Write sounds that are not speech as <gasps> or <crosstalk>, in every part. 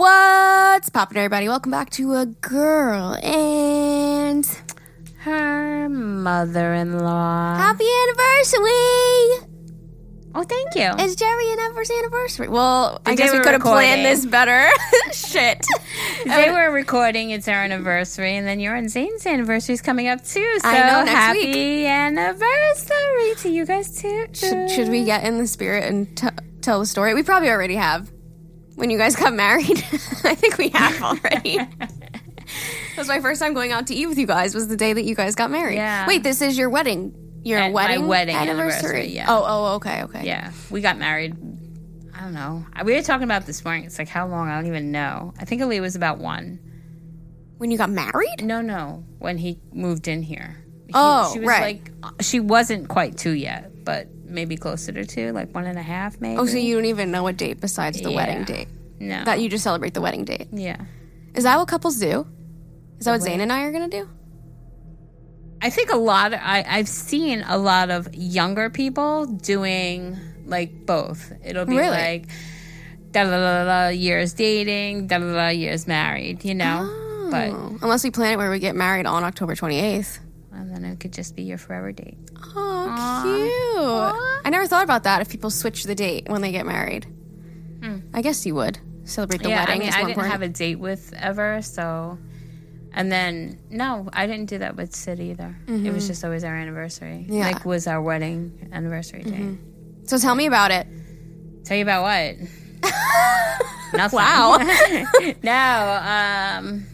What's poppin', everybody? Welcome back to a girl and Her mother-in-law. happy anniversary! oh, thank you. It's Jerry and Ever's anniversary. Well, I guess we could have planned this better. <laughs> Shit. <laughs> Today we're recording. It's our anniversary, and then your and Zane's anniversary is coming up too. So I know, next happy week. anniversary to you guys too. Should, should we get in the spirit and t- tell the story? We probably already have. When you guys got married, <laughs> I think we have already. <laughs> That was my first time going out to eat with you guys. Was the day that you guys got married? Yeah. Wait, this is your wedding. Your Uh, my wedding. wedding anniversary, yeah. Oh, oh, okay, okay. Yeah, we got married. I don't know. We were talking about this morning. It's like how long? I don't even know. I think Ali was about one. When you got married? No, no. When he moved in here. He- Oh, she was right. like she wasn't quite two yet, but maybe closer to two, like one and a half, maybe. Oh, so you don't even know a date besides the Yeah. wedding date. no. That you just celebrate the wedding date. yeah. Is that what couples do? Is that what Zane and I are gonna do? I think a lot of, I, I've seen a lot of younger people doing like both. It'll be Really? like da da da da years dating, da da da years married, you know? Oh. But Oh, unless we plan it where we get married on October twenty eighth. And then it could just be your forever date. Oh, cute! I never thought about that. If people switch the date when they get married, I guess you would celebrate the Hmm. yeah, wedding. I mean, I didn't have a date with ever, so. And then no, I didn't do that with Sid either. It was just always our anniversary. Mm-hmm. Yeah. Like was our wedding anniversary day. so tell me about it. Tell you about what? <laughs> Nothing. Wow. <laughs> no. Um.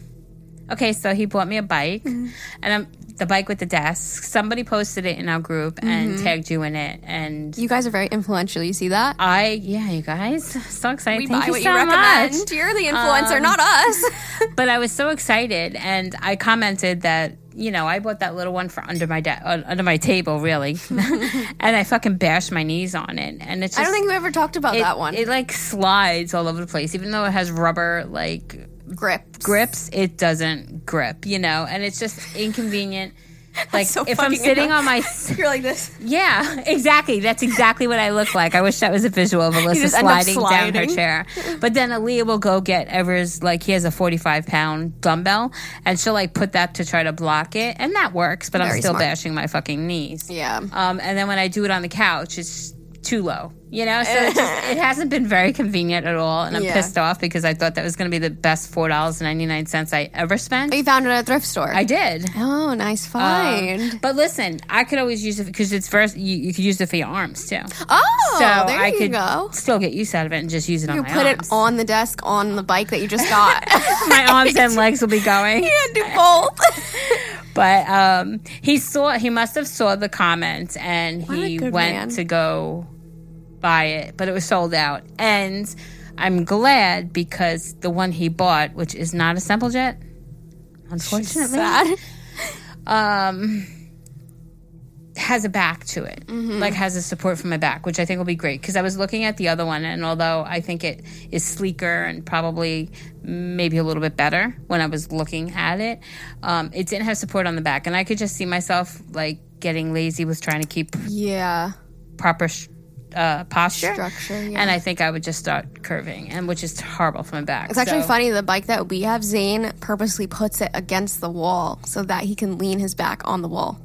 Okay, so he bought me a bike, Mm-hmm. and I'm the bike with the desk. Somebody posted it in our group and tagged you in it, and Mm-hmm. You guys are very influential. You see that? I yeah, you guys, so excited. We Thank buy you what so you recommend. much. You're the influencer, Um, not us. <laughs> But I was so excited, and I commented that you know I bought that little one for under my de- uh, under my table, really, <laughs> and I fucking bashed my knees on it, and it's. Just, I don't think we ever talked about it, that one. It like slides all over the place, even though it has rubber like Grip. grips. It doesn't grip, you know, and it's just inconvenient. <laughs> Like so if I'm sitting on my <laughs> You're like this. yeah, exactly. That's exactly what I look like. I wish that was a visual of Alyssa up sliding, down her chair. But then Aaliyah will go get Ever's like he has a 45 pound dumbbell, and she'll like put that to try to block it, and that works. But I'm still smart. bashing my fucking knees. Yeah. Um, and then when I do it on the couch, it's too low. You know, so it, just, it <laughs> hasn't been very convenient at all, and I'm Yeah. pissed off because I thought that was going to be the best four dollars and ninety nine cents I ever spent. You found it at a thrift store. I did. oh, nice find. But listen, I could always use it because it's first. You, you could use it for your arms too. oh, so there I you could go. still get use out of it and just use it on You put arms. it on the desk on the bike that you just got. <laughs> my arms and legs will be going. <laughs> You do both. But um, he saw. He must have saw the comments, and a he went man. to go buy it, but it was sold out. And I'm glad because the one he bought, which is not a sample jet, unfortunately, Sad. um, has a back to it, Mm-hmm. like has a support for my back, which I think will be great. Because I was looking at the other one, and although I think it is sleeker and probably maybe a little bit better when I was looking at it, um, it didn't have support on the back, and I could just see myself like getting lazy with trying to keep Yeah. proper sh- uh, posture. Structure, yeah. And I think I would just start curving, and which is horrible for my back. It's actually So- funny. The bike that we have, Zane purposely puts it against the wall so that he can lean his back on the wall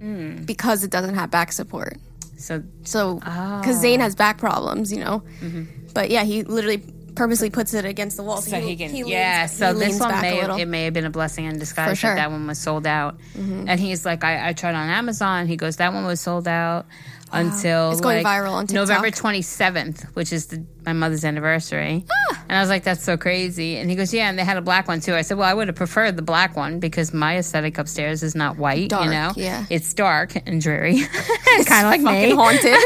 Hmm. because it doesn't have back support. So So, Oh. because Zane has back problems, you know. Mm-hmm. But yeah, he literally purposely puts it against the wall so he can leans- yeah so he this one may it may have been a blessing in disguise For sure. Mm-hmm. that that one was sold out and he's like I, I tried on amazon he goes that one was sold out until It's going like, viral on TikTok. november 27th which is the, my mother's anniversary Ah. and i was like that's so crazy and he goes yeah and they had a black one too i said well i would have preferred the black one because my aesthetic upstairs is not white Dark, you know yeah. it's dark and dreary <laughs> <laughs> kind of like fucking me haunted.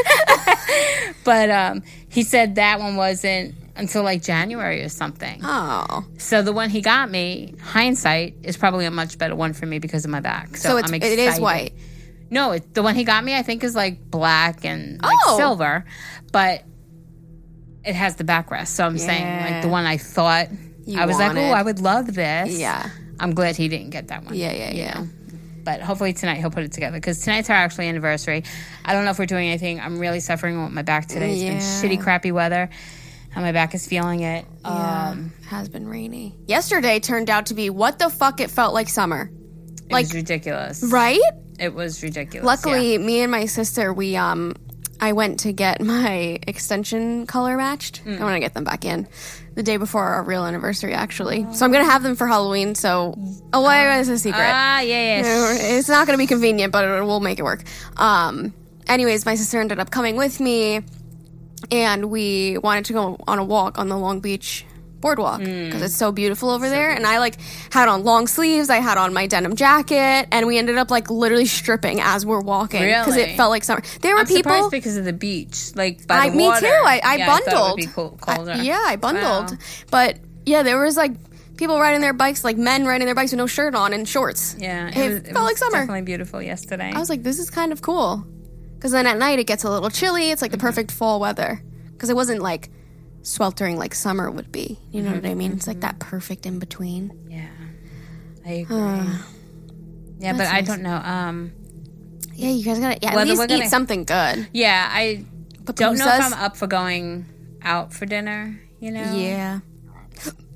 <laughs> but um he said that one wasn't until like january or something oh, so the one he got me, hindsight, is probably a much better one for me because of my back. So, so it's it is white. No, it, the one he got me, I think, is like black and like Oh. silver, but it has the backrest. So I'm saying like the one I thought You I was like, oh, I would love this. Yeah. I'm glad he didn't get that one. Yeah, yeah, yeah. know? But hopefully tonight he'll put it together because tonight's our actually anniversary. I don't know if we're doing anything. I'm really suffering with my back today. It's Yeah. been shitty, crappy weather. how my back is feeling it. Yeah, Um, has been rainy. Yesterday turned out to be what the fuck. It felt like summer, it Like- was ridiculous. right? It was ridiculous. Luckily, me and my sister, we um, I went to get <laughs> my extension color matched. Mm. I want to get them back in the day before our real anniversary, actually. So I'm gonna have them for Halloween. So, oh, why is a secret? Ah, yeah, yeah. It's not going to be convenient, but we'll make it work. Um, anyways, my sister ended up coming with me, and we wanted to go on a walk on the Long Beach boardwalk Mm. because it's so beautiful over there. And I like had on long sleeves, I had on my denim jacket, and we ended up like literally stripping as we're walking because Really? it felt like summer. There were I'm people. because of the beach, like by I, the me too. I, I Yeah, bundled. it be cool. I- yeah, I bundled. Wow. But yeah, there was like people riding their bikes, like men riding their bikes with no shirt on and shorts. Yeah, it, was- felt like was summer. Definitely beautiful yesterday. I was like, this is kind of cool. Because then at night it gets a little chilly. It's like the Mm-hmm. perfect fall weather. Because it wasn't like sweltering like summer would be. You know what I mean? It's like that perfect in between. yeah, I agree. yeah, but that's I don't know. Um, Yeah, you guys gotta yeah, at least we're gonna- eat something good. yeah, I don't know if I'm up for going out for dinner. You know, Yeah.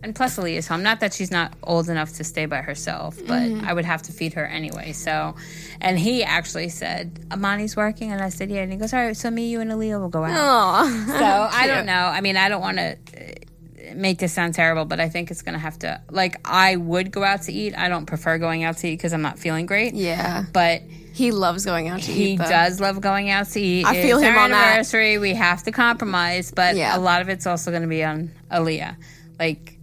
And plus, Aaliyah's home. Not that she's not old enough to stay by herself, but Mm-hmm. I would have to feed her anyway. So, and he actually said, Amani's working. And I said, yeah. And he goes, all right, so me, you, and Aaliyah will go out. Aw. So I <laughs> don't know. I mean, I don't want to make this sound terrible, but I think it's going to have to, like, I would go out to eat. I don't prefer going out to eat because I'm not feeling great. yeah. But He loves going out to he eat. though. does love going out to eat. I feel him our on that. anniversary. We have to compromise, but Yeah. a lot of it's also going to be on Aaliyah. Like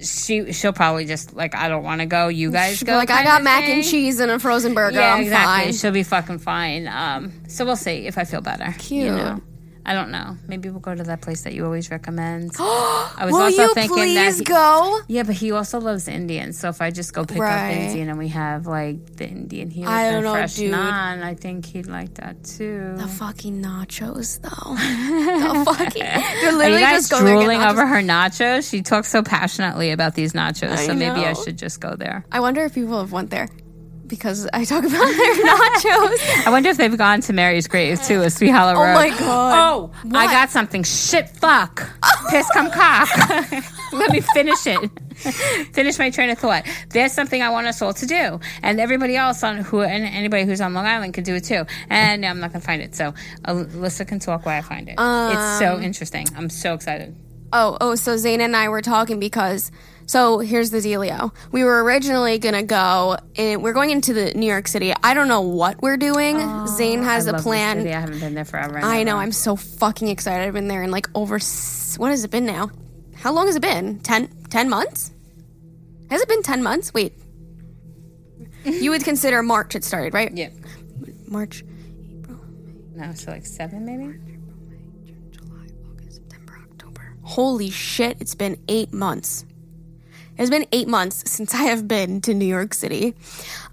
she, she'll probably just like, I don't want to go. You guys She'll be go. like, I kind got of mac and thing. cheese and a frozen burger. Yeah, I'm exactly. fine. She'll be fucking fine. Um, so we'll see if I feel better. Cute. You know? I don't know. Maybe we'll go to that place that you always recommend. <gasps> I was Will also you thinking that please he- go? yeah, but he also loves Indian. So if I just go pick Right. up Indian and we have like the Indian here I don't know, fresh dude. naan, I think he'd like that too. The fucking nachos, though. <laughs> the fucking. They're Are you literally guys just drooling over her nachos? She talks so passionately about these nachos, I so maybe I should just go there. I wonder if people have went there because I talk about <laughs> their nachos. I wonder if they've gone to Mary's grave too, a Sweet Hollow Oh Road. my God. Oh, I got something. Shit, fuck. Piss come cock. <laughs> Let me finish it. finish my train of thought. There's something I want us all to do, and everybody else on who and anybody who's on Long Island can do it too. And I'm not gonna find it, so Alyssa can talk while I find it. it's so Um, interesting. I'm so excited. Oh, oh, so Zane and I were talking because so here's the dealio. We were originally gonna go and we're going into the New York City. I don't know what we're doing. Zane has I a plan. I haven't been there forever. and I know. I'm so fucking excited. I've been there in like over what has it been now? How long has it been? 10, 10 months? Has it been 10 months? Wait. you would consider March it started, right? Yeah. March, april No, so like seven maybe. July, August, September, October. Holy shit, it's been eight months. It's been eight months <laughs> since I have been to New York City.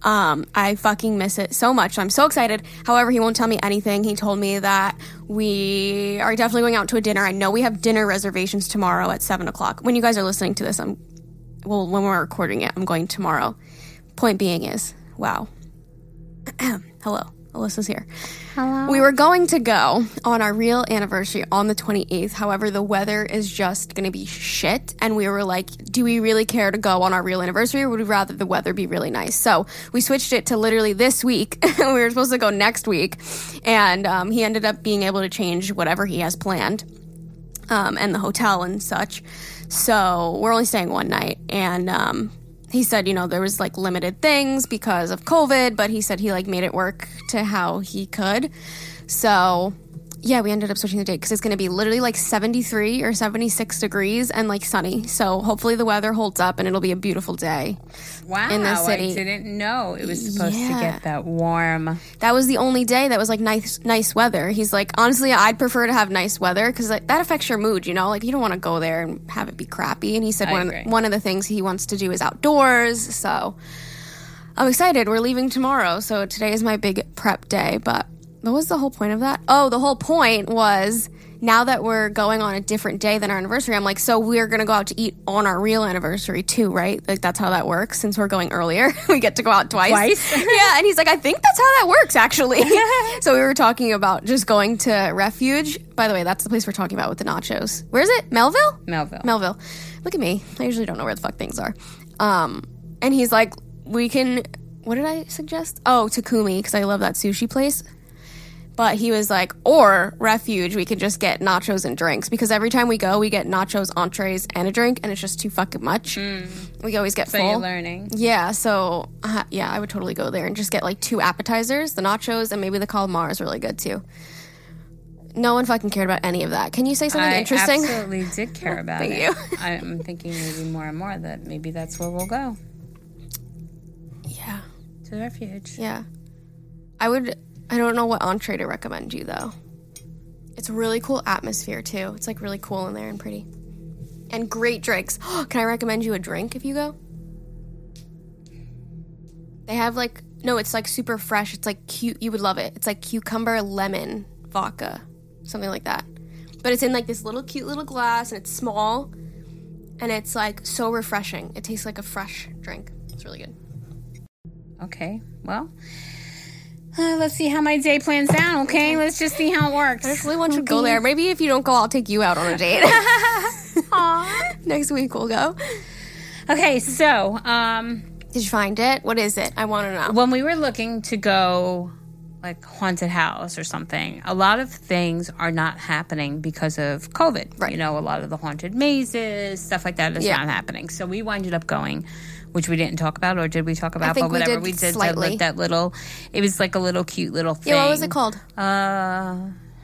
Um, I fucking miss it so much. I'm so excited. However, he won't tell me anything. He told me that we are definitely going out to a dinner. I know we have dinner reservations tomorrow at seven o'clock. When you guys are listening to this, I'm well, when we're recording it, I'm going tomorrow. Point being is, wow. <clears throat> Hello, Alyssa's here. Hello. We were going to go on our real anniversary on the 28th. However, the weather is just going to be shit. And we were like, do we really care to go on our real anniversary or would we rather the weather be really nice? So we switched it to literally this week. <laughs> we were supposed to go next week. And um, he ended up being able to change whatever he has planned um, and the hotel and such. So we're only staying one night. And um, he said, you know, there was like limited things because of COVID, but he said he like made it work to how he could. So yeah, we ended up switching the date because it's going to be literally like 73 or 76 degrees and like sunny. So hopefully the weather holds up and it'll be a beautiful day. wow, in the city. I didn't know it was supposed to get that warm. That was the only day that was like nice, nice weather. He's like, honestly, I'd prefer to have nice weather because like, that affects your mood. You know, like you don't want to go there and have it be crappy. And he said I one agree. one of the things he wants to do is outdoors. So I'm excited. We're leaving tomorrow, so today is my big prep day. But what was the whole point of that? Oh, the whole point was now that we're going on a different day than our anniversary, I'm like, so we're gonna go out to eat on our real anniversary too, right? Like that's how that works. Since we're going earlier, <laughs> we get to go out twice. Twice? <laughs> yeah, and he's like, I think that's how that works, actually. <laughs> so we were talking about just going to Refuge. By the way, that's the place we're talking about with the nachos. Where is it? Melville. Melville. Melville. Look at me. I usually don't know where the fuck things are. Um, and he's like, we can. What did I suggest? Oh, Takumi, because I love that sushi place. But he was like, or refuge, we could just get nachos and drinks because every time we go, we get nachos, entrees, and a drink, and it's just too fucking much. We always get so full. you're learning. Yeah, so uh, yeah, I would totally go there and just get like two appetizers, the nachos, and maybe the calamari is really good too. No one fucking cared about any of that. Can you say something I interesting? I absolutely did care <laughs> about Thank it. you. I'm thinking maybe more and more that maybe that's where we'll go Yeah, to the refuge. yeah. I would. I don't know what entree to recommend you though. It's a really cool atmosphere too. It's like really cool in there and pretty, and great drinks. <gasps> Can I recommend you a drink if you go? They have like no, it's like super fresh. It's like cute. You would love it. It's like cucumber lemon vodka, something like that. But it's in like this little cute little glass, and it's small, and it's like so refreshing. It tastes like a fresh drink. It's really good. Okay, well, uh, let's see how my day plans out. Okay, let's just see how it works. I really want you to go there. Maybe if you don't go, I'll take you out on a date. <laughs> <laughs> Next week we'll go. Okay, so um, Did you find it? What is it? I want to know. when we were looking to go like haunted house or something, a lot of things are not happening because of COVID. Right. You know, a lot of the haunted mazes, stuff like that is Yeah. not happening. So we winded up going, which we didn't talk about, or did we talk about? think but we whatever did we did, slightly. that, that little, it was like a little cute little thing. Yeah, what was it called? Uh,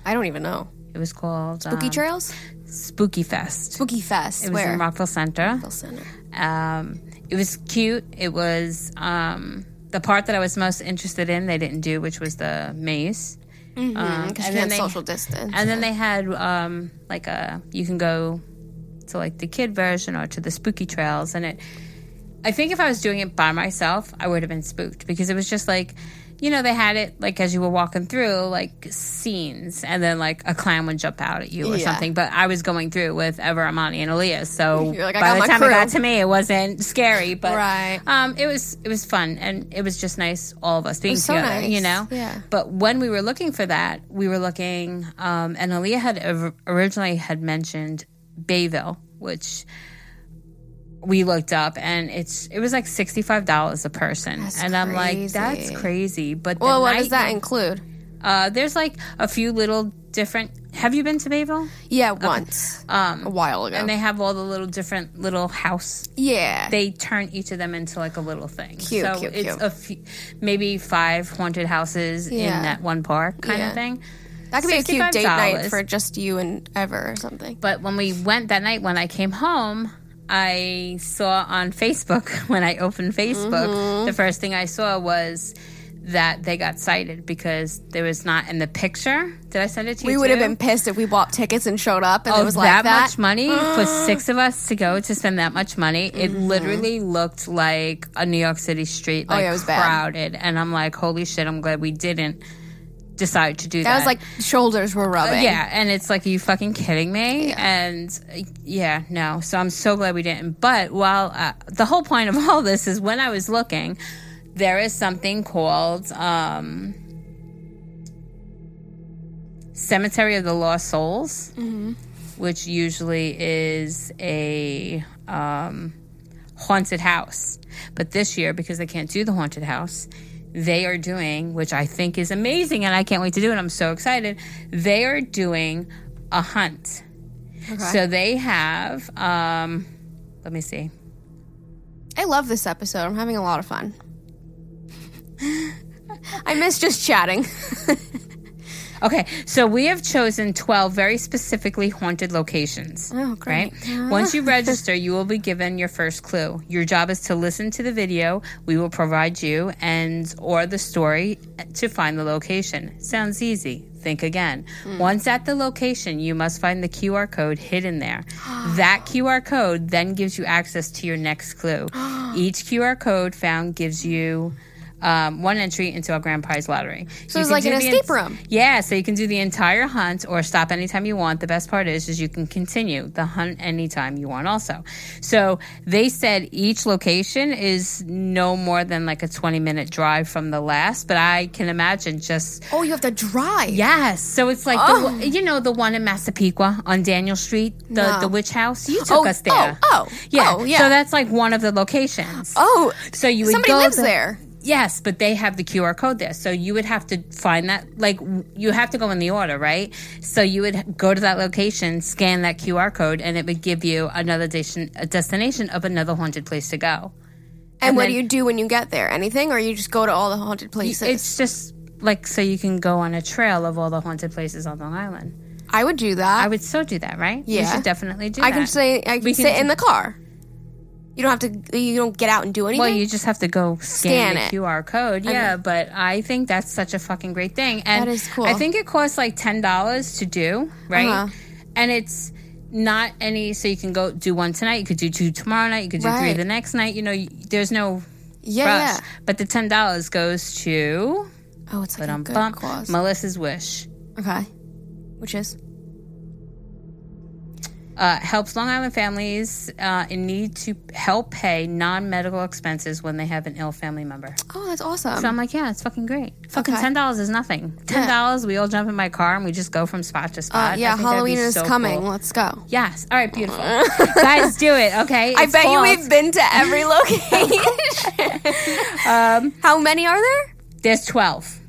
I don't even know. it was called Spooky um, Trails? Spooky Fest. Spooky Fest. It was Where? in Rockville Center. Rockville Center. Um, it was cute. It was um, the part that I was most interested in. They didn't do, which was the maze. Um, Because you then they- social distance. And then they had um, like a you can go to like the kid version or to the spooky trails, and it. I think if I was doing it by myself, I would have been spooked because it was just like, you know, they had it like as you were walking through, like scenes, and then like a clown would jump out at you or Yeah. something. But I was going through with Ever, Amani, and Aaliyah, so like, by the time crew. it got to me, it wasn't scary. But Right. um, it was it was fun, and it was just nice, all of us being so together, nice. you know. Yeah. But when we were looking for that, we were looking, um, and Aaliyah had originally had mentioned Bayville, which we looked up, and it's it was like sixty five dollars a person, That's and I'm like, that's crazy. But well, what night- does that include? Uh, there's like a few little different. Have you been to Bayville? Yeah, once. Um, a while ago. and they have all the little different little house yeah. they turn each of them into like a little thing. Cute, so cute, it's cute. a few, maybe five haunted houses Yeah. in that one park kind Yeah. of thing. that could be a cute date night $65. for just you and Ever or something. But when we went that night, when I came home, I saw on Facebook <laughs> when I opened Facebook, Mm-hmm. the first thing I saw was that they got cited because there was not in the picture. Did I send it to you? We would have been pissed if we bought tickets and showed up and Oh, it was like that, that. much money for <gasps> six of us to go to spend that much money. It Mm-hmm. literally looked like a New York City street, like Oh, yeah, it was bad. crowded. And I'm like, holy shit! I'm glad we didn't decide to do that. That was like shoulders were rubbing. yeah, and it's like, are you fucking kidding me? And uh, yeah, no. So I'm so glad we didn't. But while uh, the whole point of <laughs> all this is when I was looking, there is something called um, Cemetery of the Lost Souls, which usually is a um, haunted house. But this year, because they can't do the haunted house, they are doing, which I think is amazing, and I can't wait to do it. I'm so excited. They are doing a hunt. So they have, um, let me see. I love this episode. I'm having a lot of fun. <laughs> I miss just chatting. <laughs> Okay, so we have chosen 12 very specifically haunted locations. Oh, great. Right? Ah. Once you <laughs> register, you will be given your first clue. Your job is to listen to the video. We will provide you and or the story to find the location. Sounds easy. Think again. Hmm. Once at the location, you must find the QR code hidden there. that <gasps> QR code then gives you access to your next clue. <gasps> Each QR code found gives you um, one entry into a grand prize lottery. So it's like an escape room. Yeah, so you can do the entire hunt or stop anytime you want. The best part is, is you can continue the hunt anytime you want. Also, so they said each location is no more than like a twenty minute drive from the last. But I can imagine just Oh, you have to drive. Yes. So it's like the the you know the one in Massapequa on Daniel Street, the No. the witch house. You took Oh, us there. oh, oh, yeah. oh, yeah. So that's like one of the locations. Oh, So you would somebody go lives the- there. Yes, but they have the QR code there. So you would have to find that like you have to go in the order, right? So you would go to that location, scan that QR code and it would give you another destination a destination of another haunted place to go. And, And what then- do you do when you get there? Anything, or you just go to all the haunted places? It's just like so you can go on a trail of all the haunted places on Long Island. I would do that. I would so do that, right? You Yeah. should definitely do I that. can say I can We sit in the car. You don't have to. You don't get out and do anything. Well, you just have to go Scan scan, the. QR code. Yeah, but I think that's such a fucking great thing. And That is cool. I think it costs like ten dollars to do, right? Uh-huh. And it's not any. So you can go do one tonight. You could do two tomorrow night. You could do three the next night. You know, you, there's no yeah, rush. yeah. But the ten dollars goes to Oh, it's like a good cause. Melissa's wish. okay, which is Uh, helps Long Island families uh, in need to help pay non-medical expenses when they have an ill family member. oh, that's awesome. So I'm like, yeah, it's fucking great. Fucking Okay. ten dollars is nothing. Ten dollars, we all jump in my car and we just go from spot to spot. uh, yeah, think that'd be Halloween is so coming. cool. Let's go. Yes. All right. Beautiful. <laughs> Guys, do it. Okay. I It's bet you we've been to every <laughs> location. um, How many are there? There's twelve.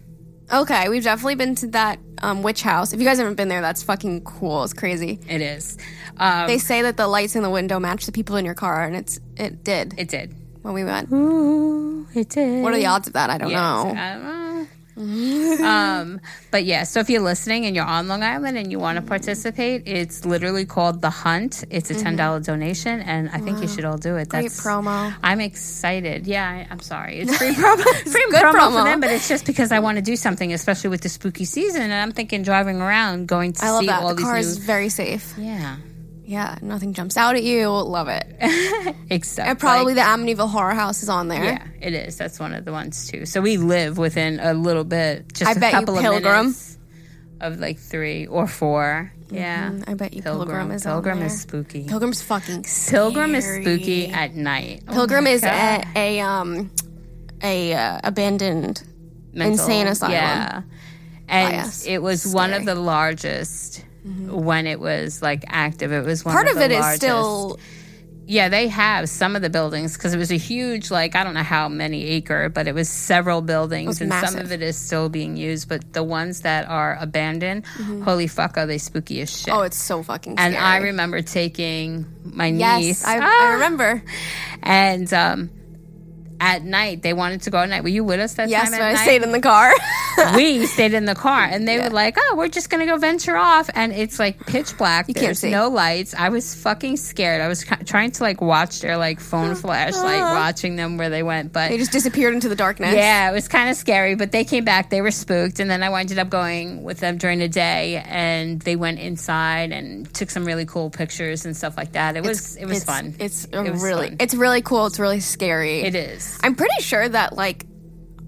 Okay, we've definitely been to that um, witch house. If you guys haven't been there, that's fucking cool. It's crazy. It is. Um, They say that the lights in the window match the people in your car, and it's it did it did. when we went. Ooh, it did. What are the odds of that? I don't Yes, know. I don't know. um, but yeah, so if you're listening and you're on Long Island and you want to participate, it's literally called The Hunt. It's a $10 donation, and I think you should all do it. Great That's promo. I'm excited. Yeah, I, I'm sorry. It's <laughs> free promo. free good promo, promo. for them, but it's just because I want to do something, especially with the spooky season. And I'm thinking driving around, going to I love see that. all The these car new. is very safe. yeah, Yeah, nothing jumps out at you. Love it. <laughs> except And probably like- the Amityville Horror House is on there. Yeah, it is. That's one of the ones too. So we live within a little bit, just I a bet you couple of Pilgrim. minutes of like three or four. Yeah, Mm, I bet you Pilgrim, is Pilgrim on there. is spooky. Pilgrim's fucking scary. Pilgrim is spooky at night. Oh Pilgrim my is a, a um a uh, abandoned Mental- insane asylum. Yeah, and By us. it was one of the largest when it was like active. It was one Part of, of it is largest. still Yeah, they have some of the buildings because it was a huge, like I don't know how many acre, but it was several buildings, was and some of it is still being used. But the ones that are abandoned, holy fuck, are they spooky as shit? Mm-hmm. oh, it's so fucking scary. and. I remember taking my yes, niece, I, Ah! I remember. and um, at night they wanted to go at night. Were you with us that Yes, time? at I night? stayed in the car. <laughs> <laughs> we stayed in the car and they were like, "Oh, we're just gonna go venture off," and it's like pitch black. can't There's see. no lights. I was fucking scared. I was trying to like watch their like phone <laughs> flashlight, uh-huh. watching them where they went, but they just disappeared into the darkness. yeah, it was kind of scary. But they came back. They were spooked, and then I ended up going with them during the day, and they went inside and took some really cool pictures and stuff like that. It was it was it's, fun. It's It was really fun. it's really cool. It's really scary. it is I'm pretty sure that like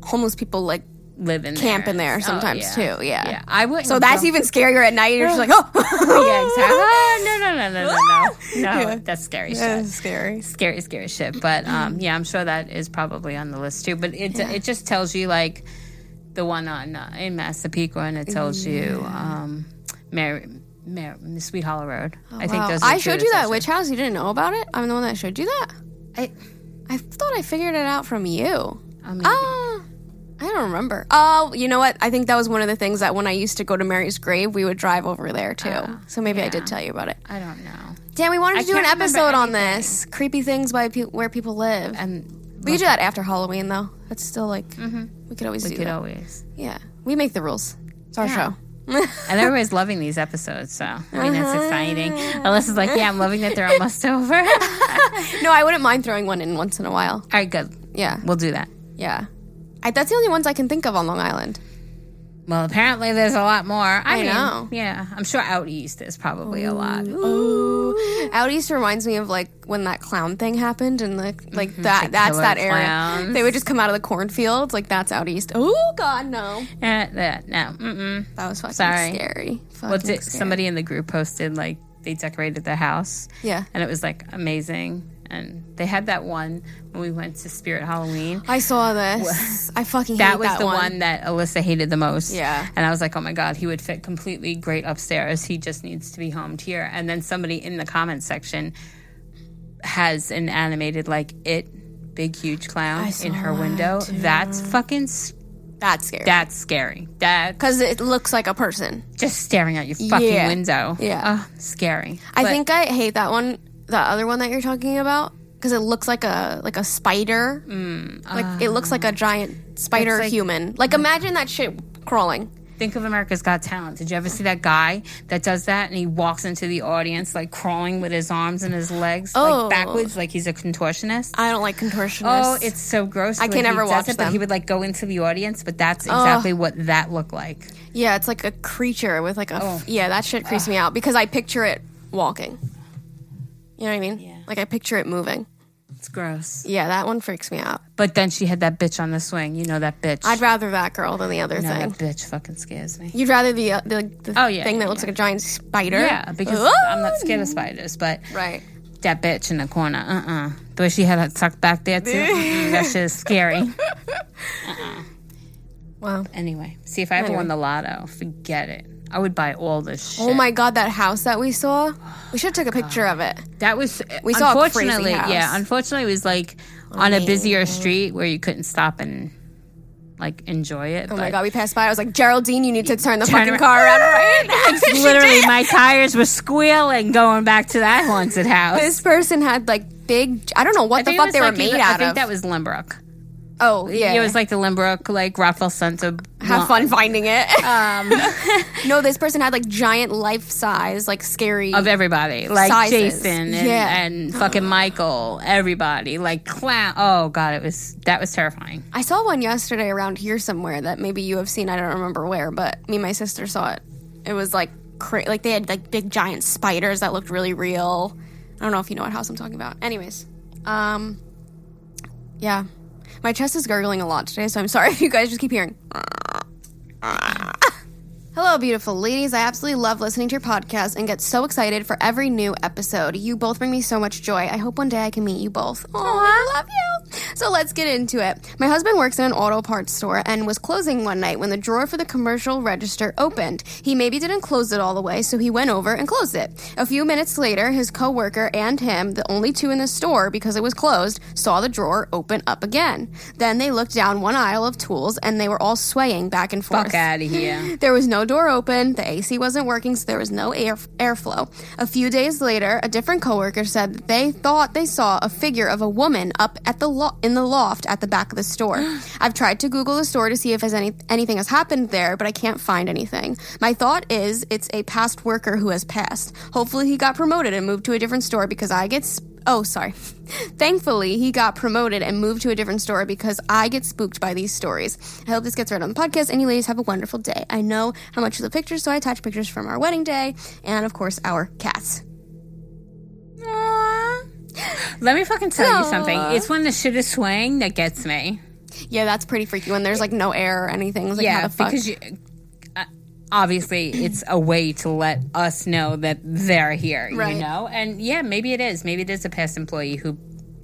homeless people like live in camp there. in there Oh, sometimes yeah. too. Yeah. Yeah, I wouldn't. So that's go- even scarier at night. You're just like, oh, <laughs> yeah, exactly. <laughs> Oh, no, no, no, no, no, no. <laughs> No, Yeah. that's scary shit. That's scary. Scary, scary shit. But um, yeah, I'm sure that is probably on the list too. But it it just tells you like the one on uh, in Massapequa, and it tells you um, Mary, Mary, Sweet Hollow Road. I think Wow. those. Are I showed you that witch house. You didn't know about it. I'm the one that showed you that. I, I thought I figured it out from you. I mean, Ah, I don't remember. Oh, you know what? I think that was one of the things that when I used to go to Mary's grave, we would drive over there too. Ah, so maybe I did tell you about it. I don't know. Dan, we wanted I to do an episode on this creepy things by pe- where people live. And we could do that after Halloween, though. That's still like we could always we do could that. always. Yeah, we make the rules. It's our Yeah. show. And everybody's loving these episodes, so I mean that's exciting. Alyssa's like, yeah, I'm loving that they're <laughs> almost over. <laughs> No, I wouldn't mind throwing one in once in a while. All right, good. Yeah, We'll do that. yeah. I, that's the only ones I can think of on Long Island. Well, apparently there's a lot more. I, I mean, know. Yeah, I'm sure out east is probably a lot. Ooh. Out east reminds me of like when that clown thing happened and like mm-hmm, like that that's that area. clowns. They would just come out of the cornfields, like that's out east. Oh god, no. Eh, that- no, mm-mm. That was fucking Sorry. scary. Fucking What's it? scary. Somebody in the group posted like they decorated their house. Yeah. and it was like amazing. And they had that one when we went to Spirit Halloween. I saw this. I fucking hate That was that the one. one. that Alyssa hated the most. Yeah. And I was like, oh my God, he would fit completely great upstairs. He just needs to be homed here. And then somebody in the comments section has an animated, like, it, big, huge clown in her that, window. That's fucking, That's scary. that's scary. That Because it looks like a person. just staring out your fucking Yeah. window. Yeah. Scary. I But- think I hate that one, the other one that you're talking about, because it looks like a like a spider. Mm, like it looks like a uh, giant spider like- human. Like imagine that shit crawling. Think of America's Got Talent. Did you ever see that guy that does that and he walks into the audience like crawling with his arms and his legs Oh. like backwards, like he's a contortionist? I don't like contortionists. Oh, it's so gross. I can never watch it, But he would like go into the audience, but that's exactly what that looked like. yeah, it's like a creature with like a Oh. yeah. That shit creeps me out because I picture it walking. You know what I mean? Yeah. Like I picture it moving. It's gross. Yeah, that one freaks me out. But then she had that bitch on the swing. You know that bitch. I'd rather that girl than the other no, thing. that bitch fucking scares me. You'd rather the uh, the, the Oh, yeah, thing that yeah, looks yeah. like a giant spider. Yeah, because Ugh. I'm not scared of spiders, but Right. that bitch in the corner, uh uh The way she had it tucked back there too, <laughs> that shit is scary. Wow. Anyway, see if I ever Anyway. won the lotto, forget it. I would buy all this shit. Oh my god, that house that we saw. We should have took a picture of it. That was We saw unfortunately, yeah. Unfortunately, it was like on a busier street where you couldn't stop and like enjoy it. Oh my god, we passed by. I was like, Geraldine, you need to turn the fucking around. car around <laughs> right. She <laughs> literally, my tires were squealing going back to that haunted house. This person had like big. I don't know what I the fuck they were like made out of. I think of. that was Lynbrook. Oh yeah, It was like the Lynbrook, like Rafael Center. have fun finding it. Um, <laughs> no, this person had like giant life size, like scary. of everybody, like Sizes. Jason and, Yeah. and fucking Michael, everybody, like clown. Oh god, it was that was terrifying. I saw one yesterday around here somewhere that maybe you have seen. I don't remember where, but me and my sister saw it. It was like cra- like they had like big giant spiders that looked really real. I don't know if you know what house I'm talking about. Anyways, um, yeah, my chest is gurgling a lot today, so I'm sorry <laughs> if you guys just keep hearing. Hello, beautiful ladies. I absolutely love listening to your podcast and get so excited for every new episode. You both bring me so much joy. I hope one day I can meet you both. Oh, I love you. So let's get into it. My husband works in an auto parts store and was closing one night when the drawer for the commercial register opened. He maybe didn't close it all the way, so he went over and closed it. A few minutes later, his coworker and him, the only two in the store because it was closed, saw the drawer open up again. Then they looked down one aisle of tools and they were all swaying back and forth. Fuck out of here. <laughs> There was no door open, the AC wasn't working, so there was no air airflow. A few days later, a different coworker said that they thought they saw a figure of a woman up at the lo- in the loft at the back of the store. <gasps> I've tried to Google the store to see if has any anything has happened there, but I can't find anything. My thought is it's a past worker who has passed. Hopefully, he got promoted and moved to a different store because I get. Oh, sorry. Thankfully, he got promoted and moved to a different store because I get spooked by these stories. I hope this gets read on the podcast, and you ladies have a wonderful day. I know how much of the pictures, so I attach pictures from our wedding day and, of course, our cats. Aww. Let me fucking tell you something. It's when the shit is swaying that gets me. Yeah, that's pretty freaky when there's like no air or anything. Like, yeah, the fuck? because you, obviously it's a way to let us know that they're here, Right. you know? And yeah, maybe it is. Maybe it is a past employee who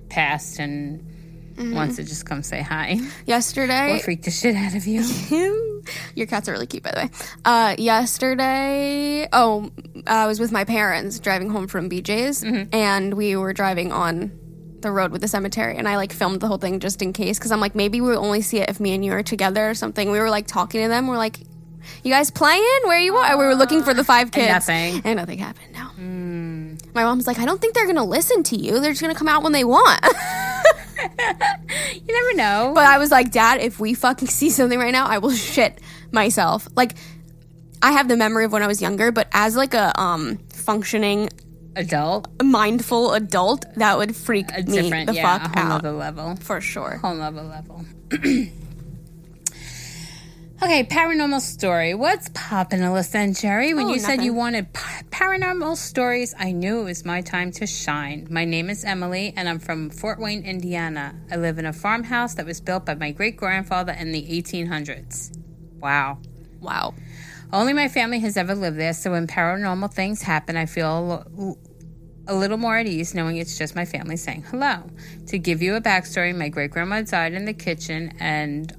passed and Mm-hmm. wants to just come say hi yesterday, or freak the shit out of you. <laughs> Your cats are really cute, by the way. Uh, yesterday, oh, I was with my parents driving home from BJ's, and we were driving on the road with the cemetery, and I like filmed the whole thing just in case, because I'm like, maybe we'll only see it if me and you are together or something. We were like talking to them. We're like, "You guys playing? Where you are?" We were looking for the five kids, And nothing. and nothing happened. No. My mom's like, I don't think they're gonna listen to you. They're just gonna come out when they want. <laughs> You never know. But I was like, Dad, if we fucking <laughs> see something right now, I will shit myself. Like, I have the memory of when I was younger, but as like a um functioning Adult, mindful adult, that would freak a me different, the yeah, fuck out level. for sure. Whole nother level. <clears throat> Okay, paranormal story. What's poppin', Alyssa and Jerry? When Oh, you said you wanted pa- paranormal stories, I knew it was my time to shine. My name is Emily, and I'm from Fort Wayne, Indiana. I live in a farmhouse that was built by my great grandfather in the 1800s. Wow. Wow. Only my family has ever lived there, so when paranormal things happen, I feel a a little more at ease knowing it's just my family saying hello. To give you a backstory, my great grandma died in the kitchen, and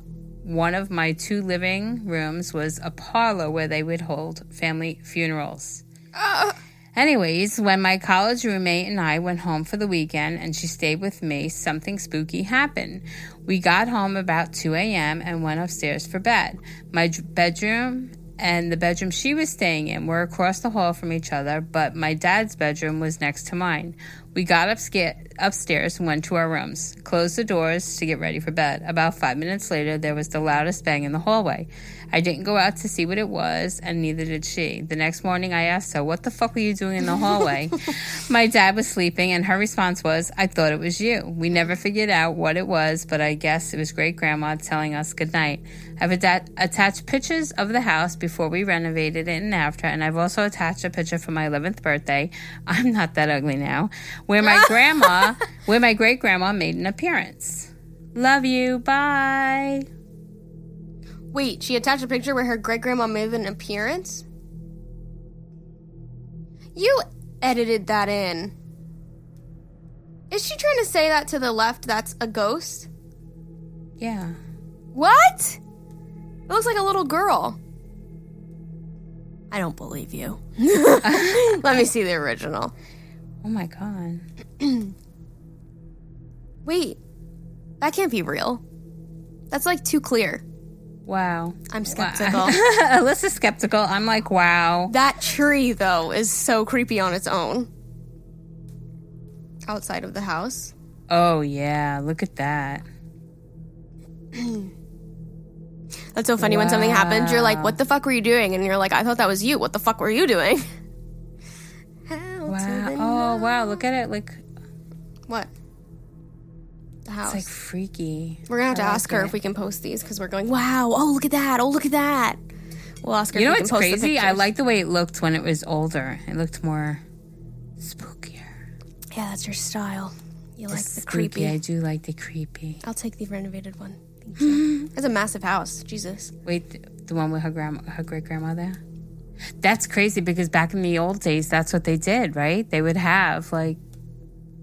one of my two living rooms was a parlor where they would hold family funerals. Ah. Anyways, when my college roommate and I went home for the weekend and she stayed with me, something spooky happened. We got home about 2 a.m. and went upstairs for bed. My d- bedroom and the bedroom she was staying in were across the hall from each other, but my dad's bedroom was next to mine. We got upsca- upstairs and went to our rooms, closed the doors to get ready for bed. About five minutes later, there was the loudest bang in the hallway. I didn't go out to see what it was, and neither did she. The next morning, I asked her, What the fuck were you doing in the hallway? <laughs> My dad was sleeping, and her response was, I thought it was you. We never figured out what it was, but I guess it was great grandma telling us goodnight. I've ada- attached pictures of the house before we renovated it and after, and I've also attached a picture for my 11th birthday. I'm not that ugly now, where my <laughs> grandma, where my great grandma made an appearance. Love you. Bye. Wait, she attached a picture where her great grandma made an appearance? You edited that in. Is she trying to say that to the left that's a ghost? Yeah. What? It looks like a little girl. I don't believe you. <laughs> Let me see the original. Oh my god. <clears throat> Wait, that can't be real. That's like too clear. Wow. I'm skeptical. <laughs> Alyssa's skeptical. I'm like, wow. That tree, though, is so creepy on its own. Outside of the house. Oh yeah, look at that. <clears throat> That's so funny when something happens. You're like, what the fuck were you doing? And you're like, I thought that was you. What the fuck were you doing? <laughs> Oh wow, look at it. Like What? The house. it's like freaky. we're gonna have to like ask her it. if we can post these because we're going, wow, oh, look at that. Oh, look at that. We'll ask her You know if we what's can post the crazy? I like the way it looked when it was older. It looked more spookier. Yeah, that's your style. You like the Spooky. creepy. I do like the creepy. I'll take the renovated one. Thank <laughs> you. It's a massive house. Jesus. Wait, the one with her grandma, her great grandmother. That's crazy because back in the old days, that's what they did, right? They would have like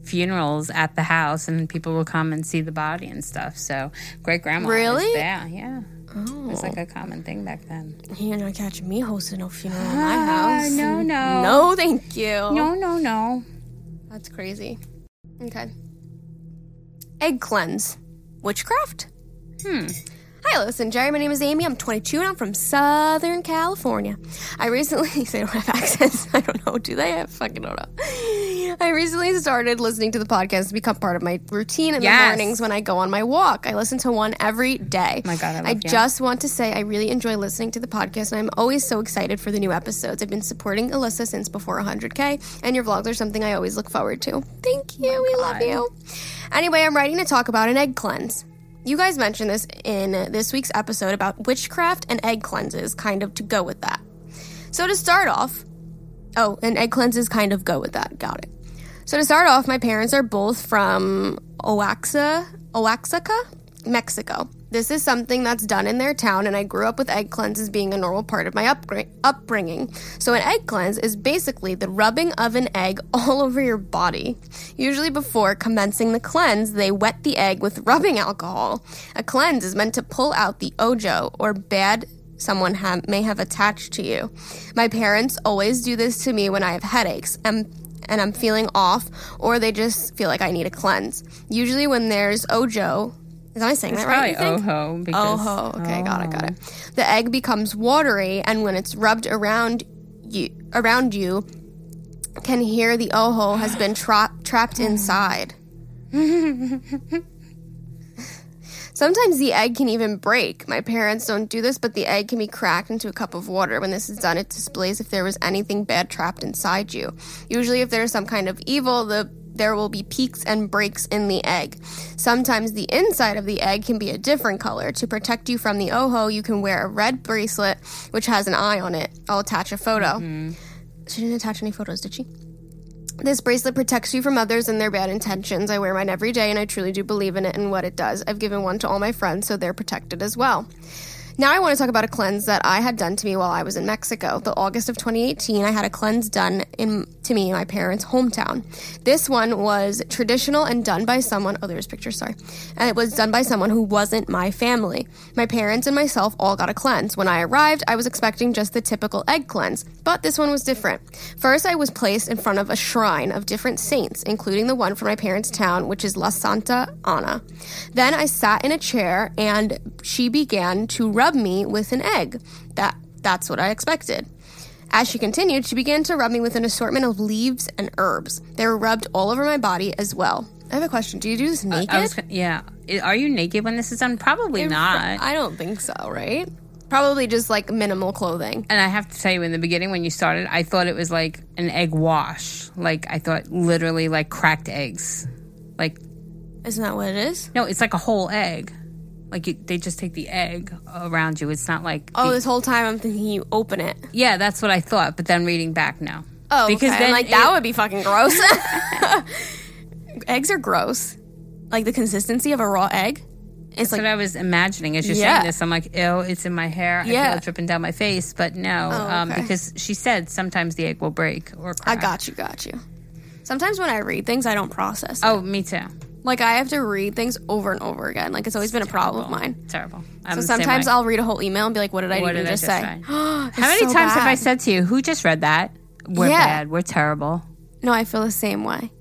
funerals at the house, and people would come and see the body and stuff. So great grandma, Really? was there, yeah. Oh. It was like a common thing back then. You're not catching me hosting no funeral in my Ah, house. no, no. No, thank you. No, no, no. That's crazy. Okay. Egg cleanse. Witchcraft? Hmm. Hi, Alyssa, Jerry. My name is Amy. I'm 22 and I'm from Southern California. I recently, <laughs> they don't have accents. <laughs> I don't know. Do they? I fucking don't know. I recently started listening to the podcast to become part of my routine in Yes. the mornings when I go on my walk. I listen to one every day. Oh my God, I love you. just want to say I really enjoy listening to the podcast and I'm always so excited for the new episodes. I've been supporting Alyssa since before 100K and your vlogs are something I always look forward to. Thank you. we love you. Anyway, I'm writing to talk about an egg cleanse. You guys mentioned this in this week's episode about witchcraft and egg cleanses, kind of to go with that. So to start off, oh, and egg cleanses kind of go with that. Got it. So to start off, my parents are both from Oaxaca, Oaxaca, Mexico. This is something that's done in their town, and I grew up with egg cleanses being a normal part of my upgra- upbringing. So, an egg cleanse is basically the rubbing of an egg <laughs> all over your body. Usually, before commencing the cleanse, they wet the egg with rubbing alcohol. A cleanse is meant to pull out the ojo or bad someone ha- may have attached to you. My parents always do this to me when I have headaches and, and I'm feeling off, or they just feel like I need a cleanse. Usually, when there's ojo, is I saying It's that right? probably think? oho. Because, Oho. Okay, got it, got it. Oh. The egg becomes watery, and when it's rubbed around you, around you, can hear the oho has been tra- trapped hmm. inside. <laughs> Sometimes the egg can even break. My parents don't do this, but the egg can be cracked into a cup of water. When this is done, it displays if there was anything bad trapped inside you. Usually, if there's some kind of evil, the there will be peaks and breaks in the egg. Sometimes the inside of the egg can be a different color. To protect you from the oho, you can wear a red bracelet which has an eye on it. I'll attach a photo. Mm-hmm. She didn't attach any photos, did she? This bracelet protects you from others and their bad intentions. I wear mine every day and I truly do believe in it and what it does. I've given one to all my friends so they're protected as well. Now I want to talk about a cleanse that I had done to me while I was in Mexico. The August of 2018, I had a cleanse done in to me in my parents' hometown. This one was traditional and done by someone. Oh, there's pictures. Sorry, and it was done by someone who wasn't my family. My parents and myself all got a cleanse. When I arrived, I was expecting just the typical egg cleanse, but this one was different. First, I was placed in front of a shrine of different saints, including the one from my parents' town, which is La Santa Ana. Then I sat in a chair and she began to rub me with an egg. That that's what I expected. As she continued, she began to rub me with an assortment of leaves and herbs. They were rubbed all over my body as well. I have a question. Do you do this naked? I was, yeah. Are you naked when this is done? Probably not. I don't think so, right? Probably just like minimal clothing. And I have to tell you, in the beginning when you started, I thought it was like an egg wash. Like I thought literally like cracked eggs. Like Isn't that what it is? no, it's like a whole egg. Like you, they just take the egg around you. It's not like Oh, the- this whole time I'm thinking you open it. yeah, that's what I thought. But then reading back, no. Oh, Because okay. then I'm like it- that would be fucking gross. <laughs> Eggs are gross. Like the consistency of a raw egg. It's That's like what I was imagining as you're Yeah. saying this. I'm like, ew, it's in my hair. I Yeah. feel it dripping down my face. But no, Oh, um, because she said sometimes the egg will break or I got you, got you. Sometimes when I read things, I don't process. it. Oh, me too. Like I have to read things over and over again. Like it's always been a problem of mine. Terrible. I'm So sometimes. I'll read a whole email and be like, "What did I What even did I just just say?" How <gasps> How many times have I said to you, "Who just read that"? We're Yeah. bad. We're terrible. No, I feel the same way.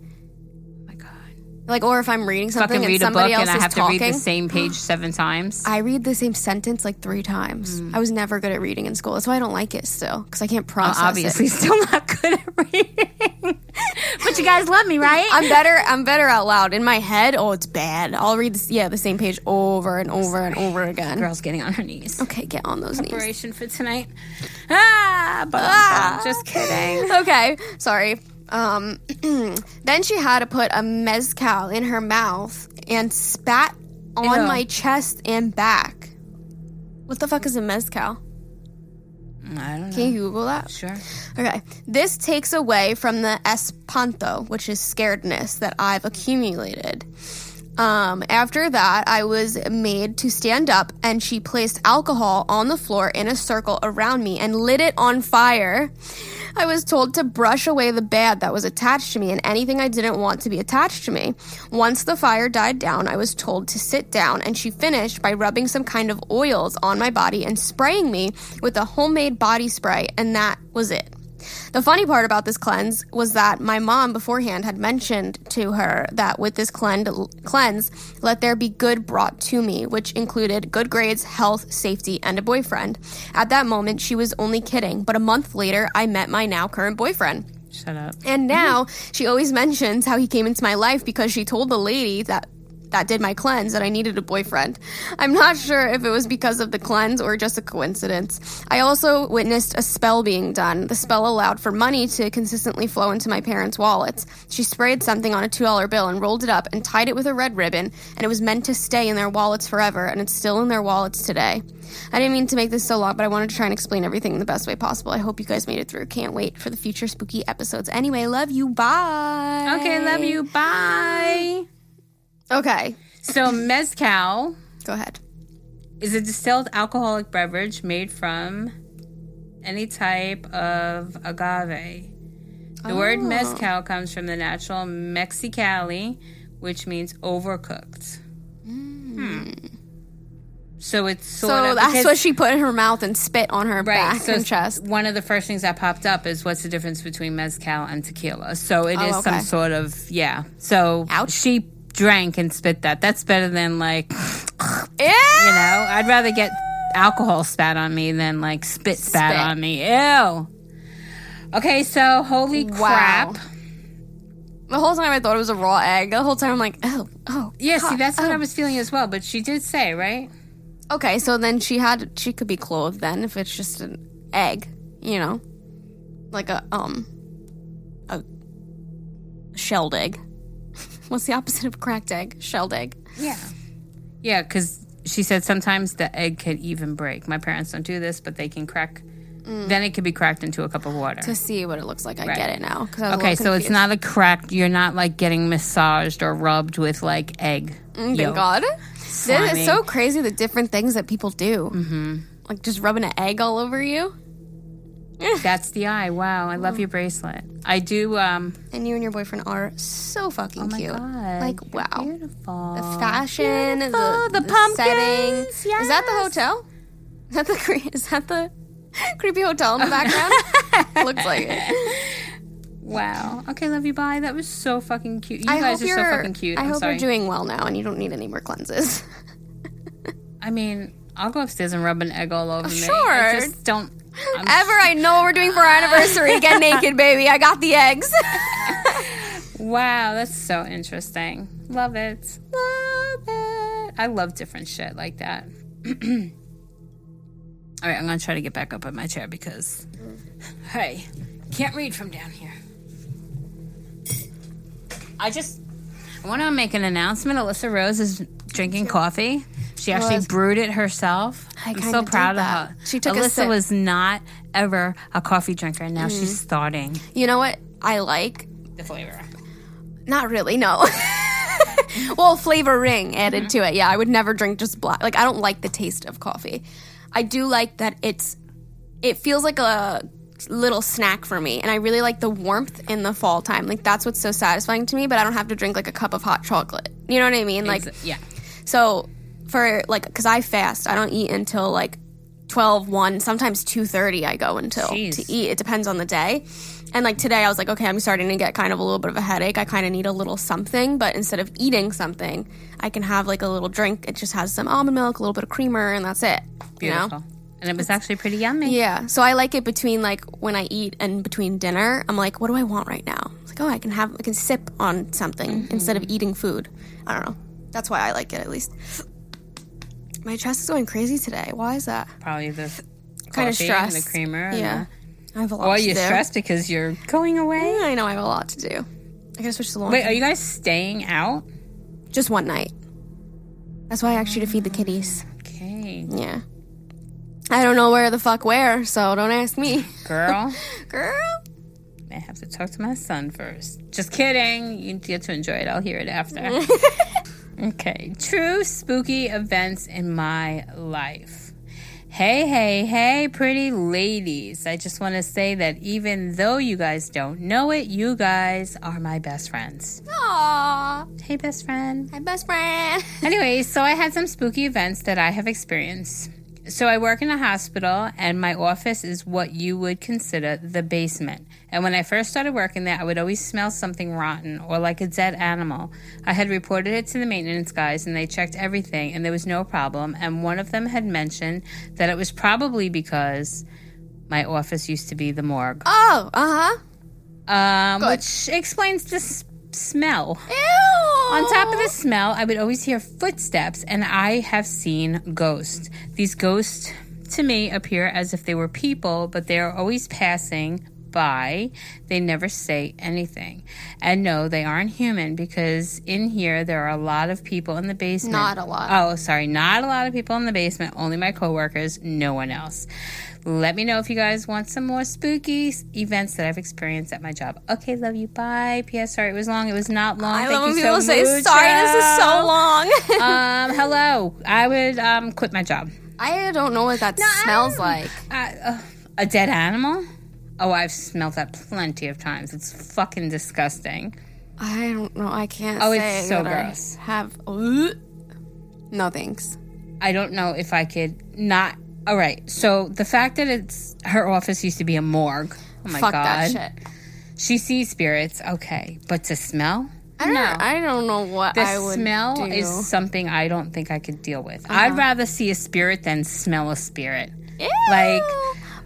Like, or if I'm reading something Fucking and read a book somebody else and I is have talking, to read the same <gasps> page seven times. I read the same sentence like three times. Mm. I was never good at reading in school. That's why I don't like it still because I can't process it. Obviously, <laughs> still not good at reading. <laughs> but you guys love me, right? I'm better. I'm better out loud. In my head, oh, it's bad. I'll read this, yeah the same page over and over and over again. Girl's getting on her knees. Okay, get on those knees. Preparation for tonight. Ah, but I'm just kidding. <laughs> Okay, sorry. Um, <clears throat> then she had to put a mezcal in her mouth and spat on Ew. my chest and back. What the fuck is a mezcal? I don't know. Can you Google that? Sure. Okay. This takes away from the espanto, which is scaredness that I've accumulated. Um, after that, I was made to stand up, and she placed alcohol on the floor in a circle around me and lit it on fire. I was told to brush away the bad that was attached to me and anything I didn't want to be attached to me. Once the fire died down, I was told to sit down, and she finished by rubbing some kind of oils on my body and spraying me with a homemade body spray, and that was it. The funny part about this cleanse was that my mom beforehand had mentioned to her that with this cleanse, let there be good brought to me, which included good grades, health, safety, and a boyfriend. At that moment, she was only kidding, but a month later, I met my now current boyfriend. Shut up. And now she always mentions how he came into my life because she told the lady that that did my cleanse that I needed a boyfriend. I'm not sure if it was because of the cleanse or just a coincidence. I also witnessed a spell being done. The spell allowed for money to consistently flow into my parents' wallets. She sprayed something on a $2 bill and rolled it up and tied it with a red ribbon, and it was meant to stay in their wallets forever, and it's still in their wallets today. I didn't mean to make this so long, but I wanted to try and explain everything in the best way possible. I hope you guys made it through. Can't wait for the future spooky episodes. Anyway, love you. Bye. Okay, love you. Bye. Okay, So mezcal go ahead. is a distilled alcoholic beverage made from any type of agave. The word Oh. mezcal comes from the natural Mexicali, which means overcooked. Hmm. So it's sort so of that's because- what she put in her mouth and spit on her Right. back so and chest. one of the first things that popped up is what's the difference between mezcal and tequila. So it is Oh, some okay. sort of yeah. So Ouch. she drank and spit that. That's better than like you know. I'd rather get alcohol spat on me than like spit spat Spit. on me. Ew. Okay, so holy Wow. crap. The whole time I thought it was a raw egg. The whole time I'm like, oh, oh. Yeah, see, God, that's what oh. I was feeling as well. But she did say, right? Okay, so then she had she could be clothed then if it's just an egg, you know, like a um a shelled egg. What's the opposite of cracked egg? Shelled egg. Yeah. Yeah, because she said sometimes the egg could even break. My parents don't do this, but they can crack. Then it could be cracked into a cup of water. To see what it looks like, I Right. get it now. 'cause I was a Okay, so it's not a cracked. You're not like getting massaged or rubbed with like egg. Mm. Thank God. It's so crazy the different things that people do. Mm-hmm. Like just rubbing an egg all over you. <laughs> That's the eye. Wow, I love your bracelet. I do. Um, And you and your boyfriend are so fucking oh my cute. god, Like wow. beautiful. The fashion, the, Beautiful, the the, pumpkins, setting. Is that the hotel? Is that the cre- is that the <laughs> creepy hotel in the background? <laughs> Looks like it. Wow. Okay, love you. Bye. That was so fucking cute. You I guys are so fucking cute. I I'm hope sorry. you're doing well now, and you don't need any more cleanses. I mean, I'll go upstairs and rub an egg all over me. Sure. I just don't. I'm Ever, I know what we're doing for our anniversary. Get naked, baby. I got the eggs. Wow, that's so interesting. Love it. Love it. I love different shit like that. <clears throat> All right, I'm going to try to get back up in my chair because, hey, can't read from down here. I just I want to make an announcement. Alyssa Rose is drinking coffee. She oh, actually Was- brewed it herself. I I'm so proud of that. her. She took a Alyssa was not ever a coffee drinker. And now mm. she's starting you know what I like? the flavor. Not really, no. <laughs> well, flavoring added mm-hmm. to it. Yeah, I would never drink just black. Like I don't like the taste of coffee. I do like that it's it feels like a little snack for me and I really like the warmth in the fall time. Like that's what's so satisfying to me, but I don't have to drink like a cup of hot chocolate. You know what I mean? Like yeah. so for like cuz I fast, I don't eat until like 12, 1, sometimes 2:30 I go until Jeez. to eat. It depends on the day. And like today I was like, okay, I'm starting to get kind of a little bit of a headache. I kind of need a little something, but instead of eating something, I can have like a little drink. It just has some almond milk, a little bit of creamer, and that's it. You know? Beautiful. And it was actually pretty yummy. Yeah. So I like it between like when I eat and between dinner. I'm like, what do I want right now? It's like, oh, I can have, I can sip on something mm-hmm. instead of eating food. I don't know. That's why I like it at least. My chest is going crazy today. Why is that? Probably the Kind of stress. and the creamer. Yeah. I have a lot the- to you're do. stressed because you're going away. I know I have a lot to do. I gotta switch to the laundry. Wait, are you guys staying out? Just one night. That's why I asked you to feed the kitties. Okay, Yeah. I don't know where the fuck where, so don't ask me. girl. <laughs> Girl. I have to talk to my son first. Just kidding. You get to enjoy it. I'll hear it after. <laughs> okay. True spooky events in my life. Hey, hey, hey, pretty ladies. I just want to say that even though you guys don't know it, you guys are my best friends. Aww. Hey, best friend. My best friend. <laughs> Anyways, so I had some spooky events that I have experienced. So I work in a hospital, and my office is what you would consider the basement. And when I first started working there, I would always smell something rotten or like a dead animal. I had reported it to the maintenance guys, and they checked everything, and there was no problem. And one of them had mentioned that it was probably because my office used to be the morgue, Oh, uh huh. um, Good. which explains the s- smell. Ew. On top of the smell, I would always hear footsteps, and I have seen ghosts. These ghosts, to me, appear as if they were people, but they are always passing by. They never say anything. And no, they aren't human because in here there are a lot of people in the basement. Not a lot. Oh, sorry, not a lot of people in the basement. Only my coworkers, no one else. Let me know if you guys want some more spooky events that I've experienced at my job. Okay, love you. Bye. P.S. Sorry, it was long. It was not long. I Thank love when people so say, much. sorry, this is so long. <laughs> um, hello. I would um quit my job. I don't know what that smells like. Uh, uh, a dead animal? Oh, I've smelled that plenty of times. It's fucking disgusting. I don't know. I can't Oh, it's so that I gross. have. <laughs> No thanks. I don't know if I could not. All right. So the fact that it's her office used to be a morgue. Oh my Fuck god. that shit. She sees spirits. Okay, but to smell? I don't, No. I don't know what The I would smell do. Uh-huh. is something I don't think I could deal with. I'd rather see a spirit than smell a spirit. Like-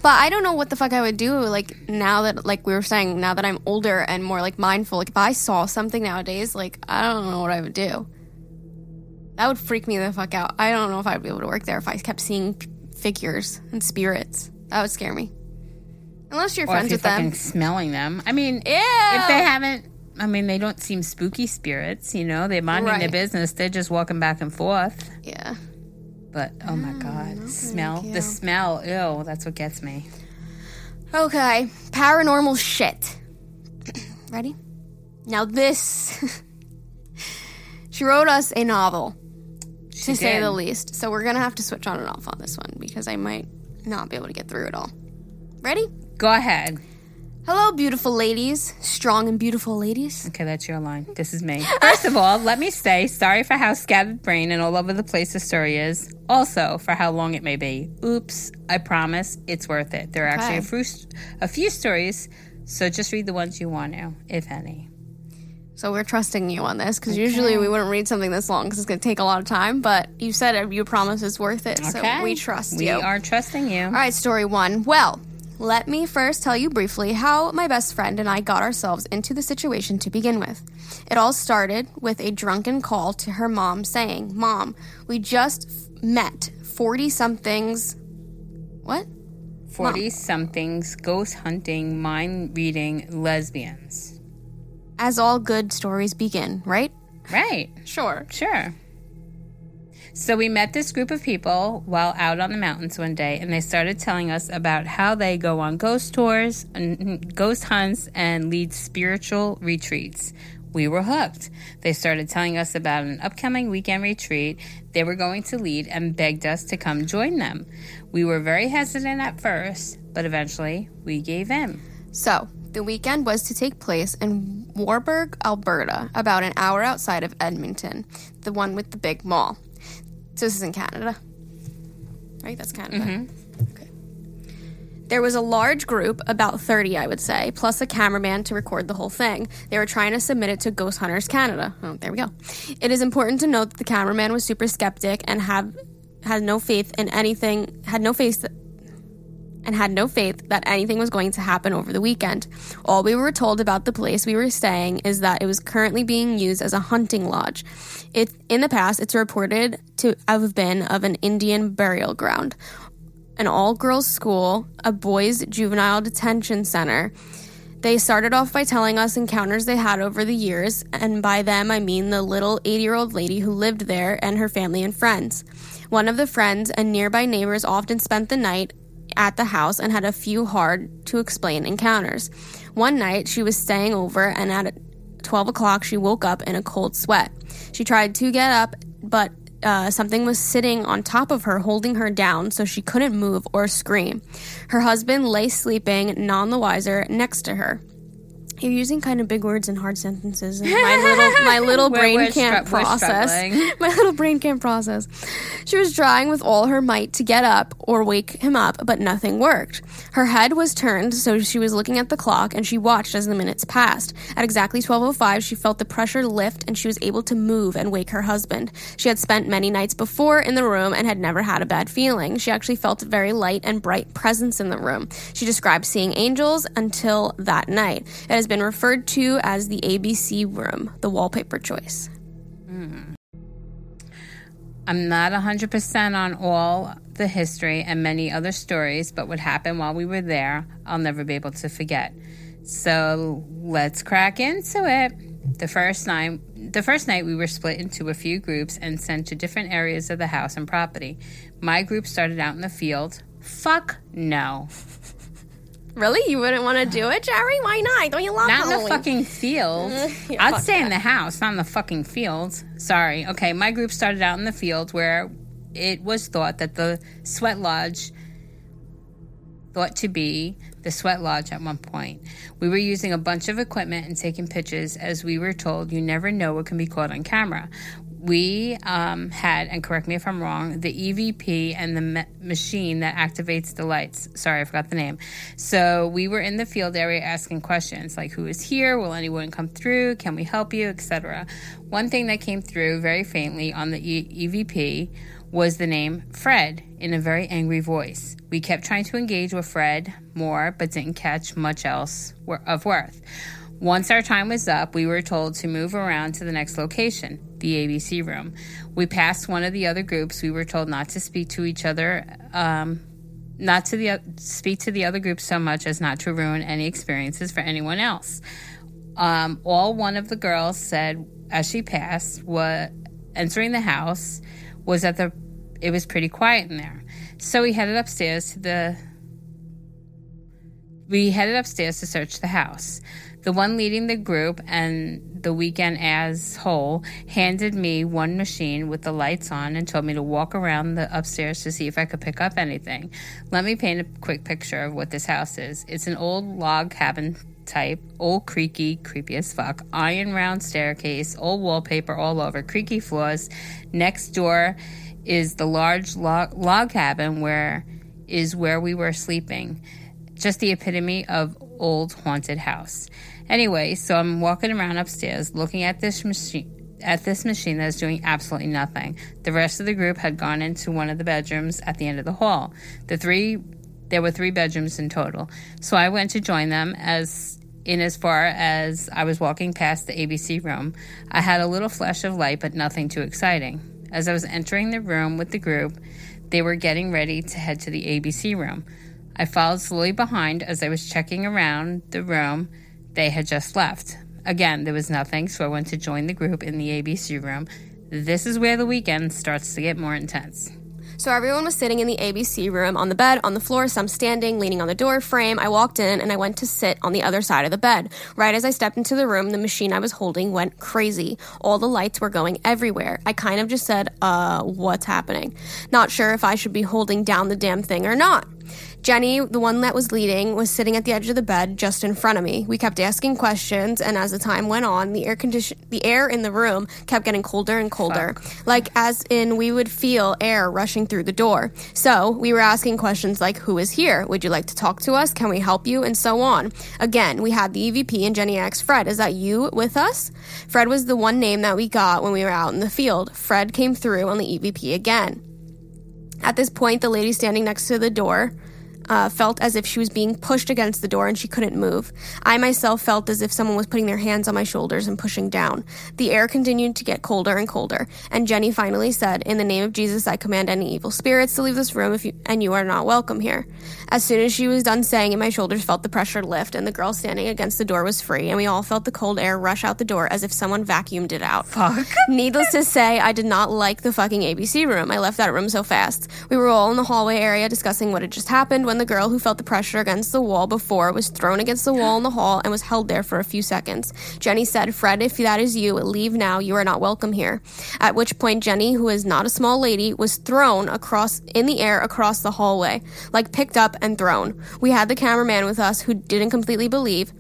but I don't know what the fuck I would do. Like now that, like we were saying, now that I'm older and more like mindful. Like if I saw something nowadays, like I don't know what I would do. That would freak me the fuck out. I don't know if I'd be able to work there if I kept seeing p- figures and spirits. That would scare me. Unless you're Or if friends you're with them. smelling them. I mean, Ew. if they haven't I mean, they don't seem spooky spirits, you know. They're minding their business. They're just walking back and forth. Yeah. But oh my oh, god, smell you. the smell. Ew, that's what gets me. Okay, paranormal shit. Ready? Now this. <laughs> she wrote us a novel, To say the least. So we're gonna have to switch on and off on this one because I might not be able to get through it all. Ready? Go ahead. Hello, beautiful ladies, strong and beautiful ladies. Okay, that's your line. This is me. First of all, let me say sorry for how scattered brain and all over the place the story is. Also, for how long it may be. Oops, I promise it's worth it. There are actually a few, a few stories, so just read the ones you want to, if any. So we're trusting you on this because usually we wouldn't read something this long because it's gonna take a lot of time. But you said it, you promise it's worth it, so we trust We you. are trusting you. All right, story one. Well, let me first tell you briefly how my best friend and I got ourselves into the situation to begin with. It all started with a drunken call to her mom saying, Mom, we just f- met 40 somethings. What? 40 somethings, ghost hunting, mind reading, lesbians. As all good stories begin, right? Right. Sure. Sure. So we met this group of people while out on the mountains one day, and they started telling us about how they go on ghost tours, and mm, ghost hunts, and lead spiritual retreats. We were hooked. They started telling us about an upcoming weekend retreat they were going to lead and begged us to come join them. We were very hesitant at first, but eventually we gave in. So, the weekend was to take place in Warburg, Alberta, about an hour outside of Edmonton, the one with the big mall. So, this is in Canada. Right? That's Canada. Mm-hmm. Okay. There was a large group, about 30, I would say, plus a cameraman to record the whole thing. They were trying to submit it to Ghost Hunters Canada. Oh, there we go. It is important to note that the cameraman was super skeptic and have had no faith in anything, had no faith and had no faith that anything was going to happen over the weekend. All we were told about the place we were staying is that it was currently being used as a hunting lodge. It in the past it's reported to have been of an Indian burial ground. An all-girls school, a boys juvenile detention center. They started off by telling us encounters they had over the years, and by them I mean the little 80 year old lady who lived there and her family and friends. One of the friends and nearby neighbors often spent the night at the house and had a few hard to explain encounters. One night she was staying over, and at 12 o'clock she woke up in a cold sweat. She tried to get up, but uh, something was sitting on top of her, holding her down so she couldn't move or scream. Her husband lay sleeping, none the wiser, next to her. You're using kind of big words and hard sentences, and my little <laughs> my little We're- brain we're can't stru- process. <laughs> My little brain can't process. She was trying with all her might to get up or wake him up, but nothing worked. Her head was turned, so she was looking at the clock, and she watched as the minutes passed. At exactly 12:05, she felt the pressure lift, and she was able to move and wake her husband. She had spent many nights before in the room and had never had a bad feeling. She actually felt a very light and bright presence in the room. She described seeing angels until that night. It has been referred to as the ABC room, the wallpaper choice. Hmm. I'm not 100% on all the history and many other stories, but what happened while we were there, I'll never be able to forget. So let's crack into it. The first night, the first night we were split into a few groups and sent to different areas of the house and property. My group started out in the field. Fuck no. Really? You wouldn't want to do it, Jerry? Why not? Don't you love Not in the fucking field. <laughs> Yeah, I'd fuck stay in that. the house, not in the fucking field. Sorry. Okay, my group started out in the field where it was thought that the sweat lodge thought to be the sweat lodge at one point. We were using a bunch of equipment and taking pictures as we were told you never know what can be caught on camera. We um, had, and correct me if I'm wrong, the EVP and the ma- machine that activates the lights. Sorry, I forgot the name. So we were in the field area asking questions like, "Who is here? Will anyone come through? Can we help you?" etc. One thing that came through very faintly on the e- EVP was the name Fred in a very angry voice. We kept trying to engage with Fred more, but didn't catch much else of worth. Once our time was up, we were told to move around to the next location, the ABC room. We passed one of the other groups. We were told not to speak to each other, um, not to the speak to the other group so much as not to ruin any experiences for anyone else. Um, all one of the girls said as she passed, was entering the house, was that the it was pretty quiet in there. So we headed upstairs to the we headed upstairs to search the house. The one leading the group and the weekend as whole handed me one machine with the lights on and told me to walk around the upstairs to see if I could pick up anything. Let me paint a quick picture of what this house is. It's an old log cabin type, old creaky, creepy as fuck, iron round staircase, old wallpaper all over, creaky floors. Next door is the large log, log cabin where is where we were sleeping. Just the epitome of old haunted house. Anyway, so I'm walking around upstairs looking at this machine at this machine that is doing absolutely nothing. The rest of the group had gone into one of the bedrooms at the end of the hall. The three there were three bedrooms in total. So I went to join them as in as far as I was walking past the ABC room. I had a little flash of light, but nothing too exciting. As I was entering the room with the group, they were getting ready to head to the ABC room. I followed slowly behind as I was checking around the room they had just left. Again, there was nothing, so I went to join the group in the ABC room. This is where the weekend starts to get more intense. So everyone was sitting in the ABC room on the bed, on the floor, some standing, leaning on the door frame. I walked in and I went to sit on the other side of the bed. Right as I stepped into the room, the machine I was holding went crazy. All the lights were going everywhere. I kind of just said, uh, what's happening? Not sure if I should be holding down the damn thing or not. Jenny, the one that was leading, was sitting at the edge of the bed just in front of me. We kept asking questions, and as the time went on, the air condition the air in the room kept getting colder and colder. Fuck. Like as in we would feel air rushing through the door. So we were asking questions like, Who is here? Would you like to talk to us? Can we help you? And so on. Again, we had the EVP and Jenny asked Fred, Is that you with us? Fred was the one name that we got when we were out in the field. Fred came through on the EVP again. At this point, the lady standing next to the door uh, felt as if she was being pushed against the door and she couldn't move. I myself felt as if someone was putting their hands on my shoulders and pushing down. The air continued to get colder and colder, and Jenny finally said, In the name of Jesus, I command any evil spirits to leave this room if you, and you are not welcome here. As soon as she was done saying it, my shoulders felt the pressure lift, and the girl standing against the door was free, and we all felt the cold air rush out the door as if someone vacuumed it out. Fuck. <laughs> Needless to say, I did not like the fucking ABC room. I left that room so fast. We were all in the hallway area discussing what had just happened when the girl who felt the pressure against the wall before was thrown against the wall in the hall and was held there for a few seconds. Jenny said, Fred, if that is you, leave now. You are not welcome here. At which point, Jenny, who is not a small lady, was thrown across in the air across the hallway, like picked up and thrown. We had the cameraman with us who didn't completely believe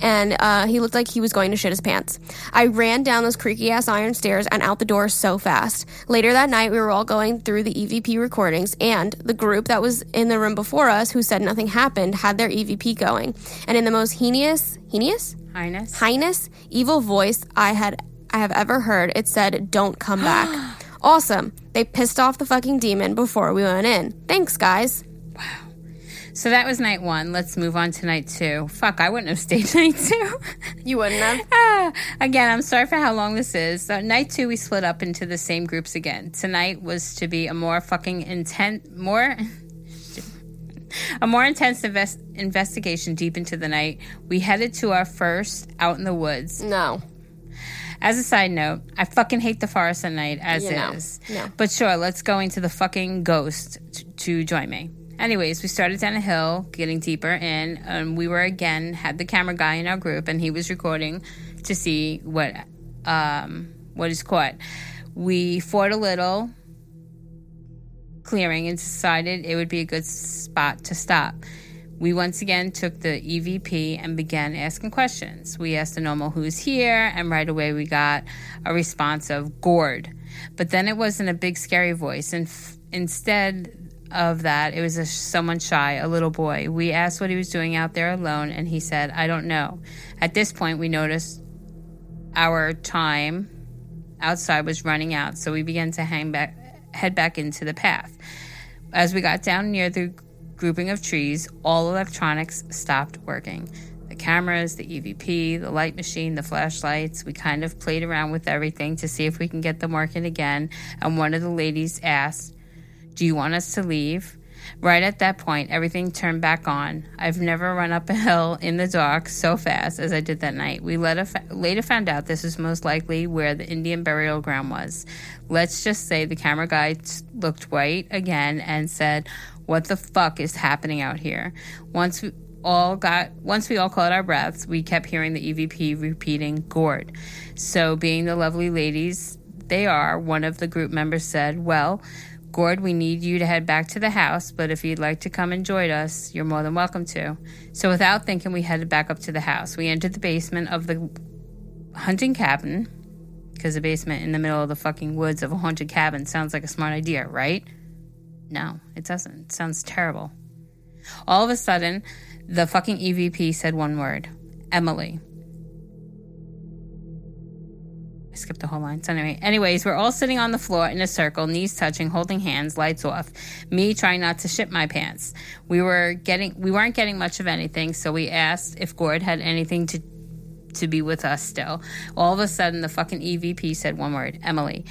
and uh, he looked like he was going to shit his pants. I ran down those creaky ass iron stairs and out the door so fast. Later that night, we were all going through the EVP recordings, and the group that was in the room before us, who said nothing happened, had their EVP going. And in the most heinous, heinous, heinous, heinous, evil voice I had I have ever heard, it said, "Don't come back." <gasps> awesome. They pissed off the fucking demon before we went in. Thanks, guys. So that was night one. Let's move on to night two. Fuck, I wouldn't have stayed <laughs> night two. You wouldn't have? <laughs> ah, again, I'm sorry for how long this is. So night two, we split up into the same groups again. Tonight was to be a more fucking intense, more. <laughs> a more intense invest- investigation deep into the night. We headed to our first out in the woods. No. As a side note, I fucking hate the forest at night as you know. is. No. But sure, let's go into the fucking ghost t- to join me. Anyways, we started down a hill, getting deeper in, and we were again had the camera guy in our group, and he was recording to see what um, what is caught. We fought a little clearing and decided it would be a good spot to stop. We once again took the EVP and began asking questions. We asked the normal who's here, and right away we got a response of Gord. But then it wasn't a big scary voice, and f- instead of that, it was a, someone shy, a little boy. We asked what he was doing out there alone, and he said, I don't know. At this point, we noticed our time outside was running out, so we began to hang back, head back into the path. As we got down near the grouping of trees, all electronics stopped working. The cameras, the EVP, the light machine, the flashlights. We kind of played around with everything to see if we can get them working again. And one of the ladies asked, do you want us to leave? Right at that point, everything turned back on. I've never run up a hill in the dark so fast as I did that night. We later, found out this was most likely where the Indian burial ground was. Let's just say the camera guy looked white again and said, What the fuck is happening out here? Once we all got once we all caught our breaths, we kept hearing the EVP repeating Gord. So being the lovely ladies they are, one of the group members said, Well, Gord, we need you to head back to the house, but if you'd like to come and join us, you're more than welcome to. So without thinking, we headed back up to the house. We entered the basement of the hunting cabin, because the basement in the middle of the fucking woods of a haunted cabin sounds like a smart idea, right? No, it doesn't. It sounds terrible. All of a sudden, the fucking EVP said one word Emily. I skipped the whole line. So anyway, anyways, we're all sitting on the floor in a circle, knees touching, holding hands, lights off. Me trying not to shit my pants. We were getting, we weren't getting much of anything, so we asked if Gord had anything to to be with us still. All of a sudden, the fucking EVP said one word, Emily.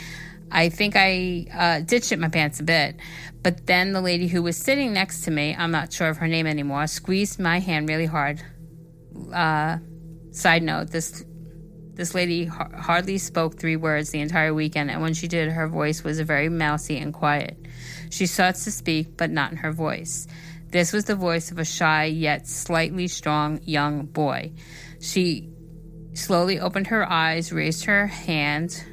I think I uh, did shit my pants a bit, but then the lady who was sitting next to me, I'm not sure of her name anymore, squeezed my hand really hard. Uh, side note: this this lady hardly spoke three words the entire weekend, and when she did, her voice was very mousy and quiet. She sought to speak, but not in her voice. This was the voice of a shy yet slightly strong young boy. She slowly opened her eyes, raised her hand,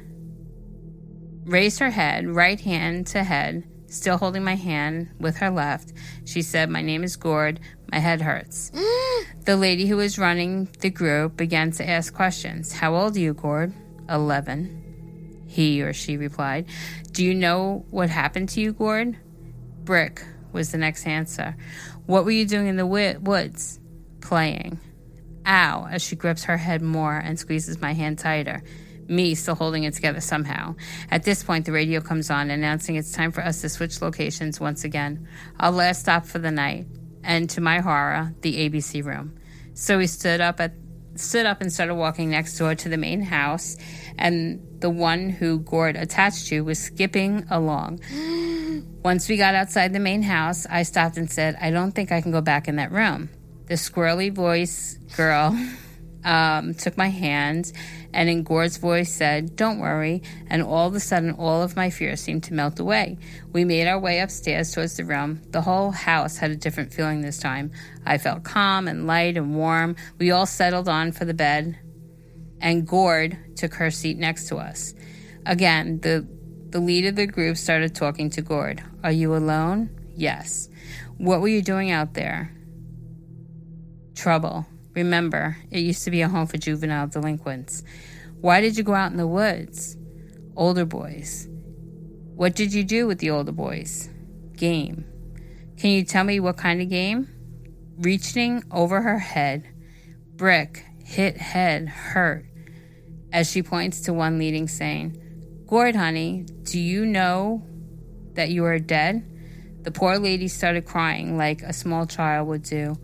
raised her head, right hand to head, still holding my hand with her left. She said, My name is Gord. My head hurts. Mm. the lady who was running the group began to ask questions. How old are you, Gord? Eleven. He or she replied. Do you know what happened to you, Gord? Brick was the next answer. What were you doing in the woods? Playing. Ow, as she grips her head more and squeezes my hand tighter. Me still holding it together somehow. At this point, the radio comes on, announcing it's time for us to switch locations once again. Our last stop for the night and to my horror, the ABC room. So we stood up at stood up and started walking next door to the main house, and the one who Gord attached to was skipping along. <gasps> Once we got outside the main house, I stopped and said, I don't think I can go back in that room. The squirrely voice girl <laughs> um, took my hand and in Gord's voice said, Don't worry. And all of a sudden, all of my fears seemed to melt away. We made our way upstairs towards the room. The whole house had a different feeling this time. I felt calm and light and warm. We all settled on for the bed, and Gord took her seat next to us. Again, the, the lead of the group started talking to Gord. Are you alone? Yes. What were you doing out there? Trouble. Remember, it used to be a home for juvenile delinquents. Why did you go out in the woods? Older boys. What did you do with the older boys? Game. Can you tell me what kind of game? Reaching over her head. Brick, hit head, hurt. As she points to one leading, saying, Gord, honey, do you know that you are dead? The poor lady started crying like a small child would do.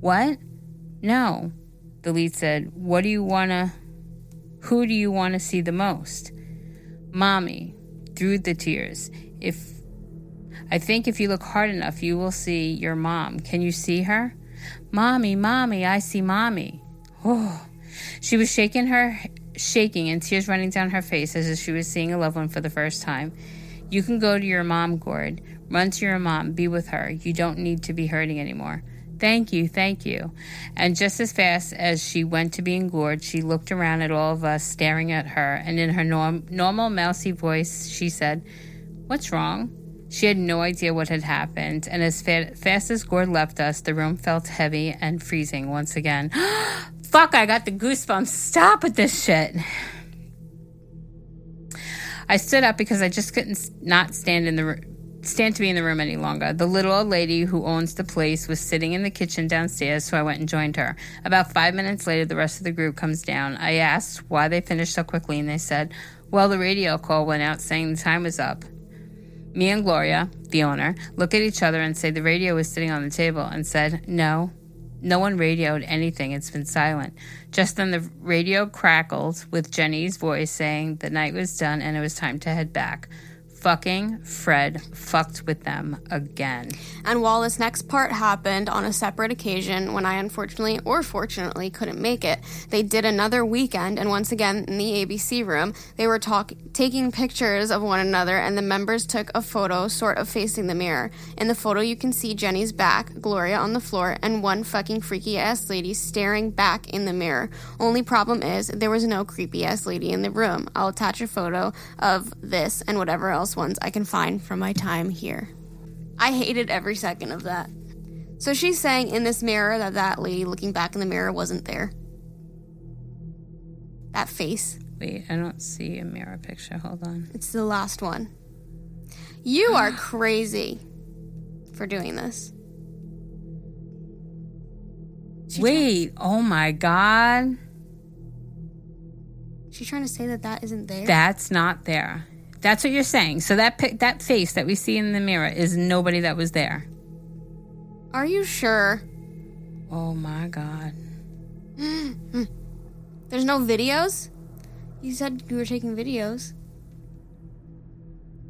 What? No. The lead said, What do you want to, who do you want to see the most? Mommy, through the tears. If, I think if you look hard enough, you will see your mom. Can you see her? Mommy, mommy, I see mommy. Oh. She was shaking her, shaking and tears running down her face as if she was seeing a loved one for the first time. You can go to your mom, Gord. Run to your mom. Be with her. You don't need to be hurting anymore. Thank you, thank you. And just as fast as she went to being Gord, she looked around at all of us, staring at her, and in her norm- normal mousy voice, she said, What's wrong? She had no idea what had happened, and as fa- fast as Gord left us, the room felt heavy and freezing once again. <gasps> Fuck, I got the goosebumps. Stop with this shit. I stood up because I just couldn't not stand in the stand to be in the room any longer. The little old lady who owns the place was sitting in the kitchen downstairs, so I went and joined her. About five minutes later, the rest of the group comes down. I asked why they finished so quickly, and they said, Well, the radio call went out saying the time was up. Me and Gloria, the owner, look at each other and say the radio was sitting on the table and said, No, no one radioed anything. It's been silent. Just then the radio crackled with Jenny's voice saying the night was done and it was time to head back. Fucking Fred fucked with them again. And while this next part happened on a separate occasion when I unfortunately or fortunately couldn't make it, they did another weekend and once again in the ABC room, they were talk- taking pictures of one another and the members took a photo sort of facing the mirror. In the photo you can see Jenny's back, Gloria on the floor, and one fucking freaky ass lady staring back in the mirror. Only problem is there was no creepy ass lady in the room. I'll attach a photo of this and whatever else ones I can find from my time here. I hated every second of that. So she's saying in this mirror that that lady looking back in the mirror wasn't there. That face. Wait, I don't see a mirror picture. Hold on. It's the last one. You are <sighs> crazy for doing this. She Wait, oh my god. She's trying to say that that isn't there. That's not there. That's what you're saying. So that pic- that face that we see in the mirror is nobody that was there. Are you sure? Oh my god. <gasps> There's no videos? You said you were taking videos.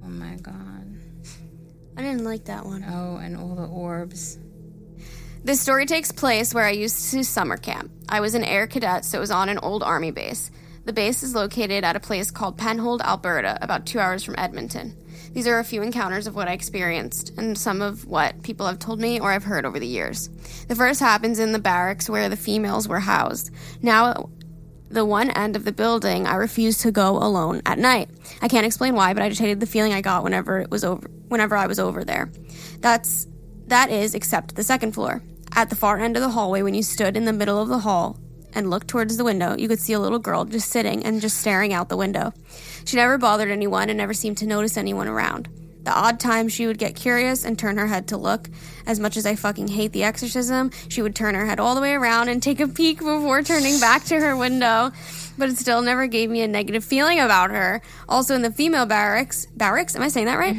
Oh my god. I didn't like that one. Oh, and all the orbs. This story takes place where I used to summer camp. I was an air cadet, so it was on an old army base. The base is located at a place called Penhold, Alberta, about two hours from Edmonton. These are a few encounters of what I experienced and some of what people have told me or I've heard over the years. The first happens in the barracks where the females were housed. Now, the one end of the building, I refused to go alone at night. I can't explain why, but I just hated the feeling I got whenever it was over whenever I was over there. That's that is except the second floor. At the far end of the hallway when you stood in the middle of the hall and looked towards the window, you could see a little girl just sitting and just staring out the window. She never bothered anyone and never seemed to notice anyone around. The odd times she would get curious and turn her head to look. As much as I fucking hate the exorcism, she would turn her head all the way around and take a peek before turning back to her window. But it still never gave me a negative feeling about her. Also, in the female barracks, barracks, am I saying that right?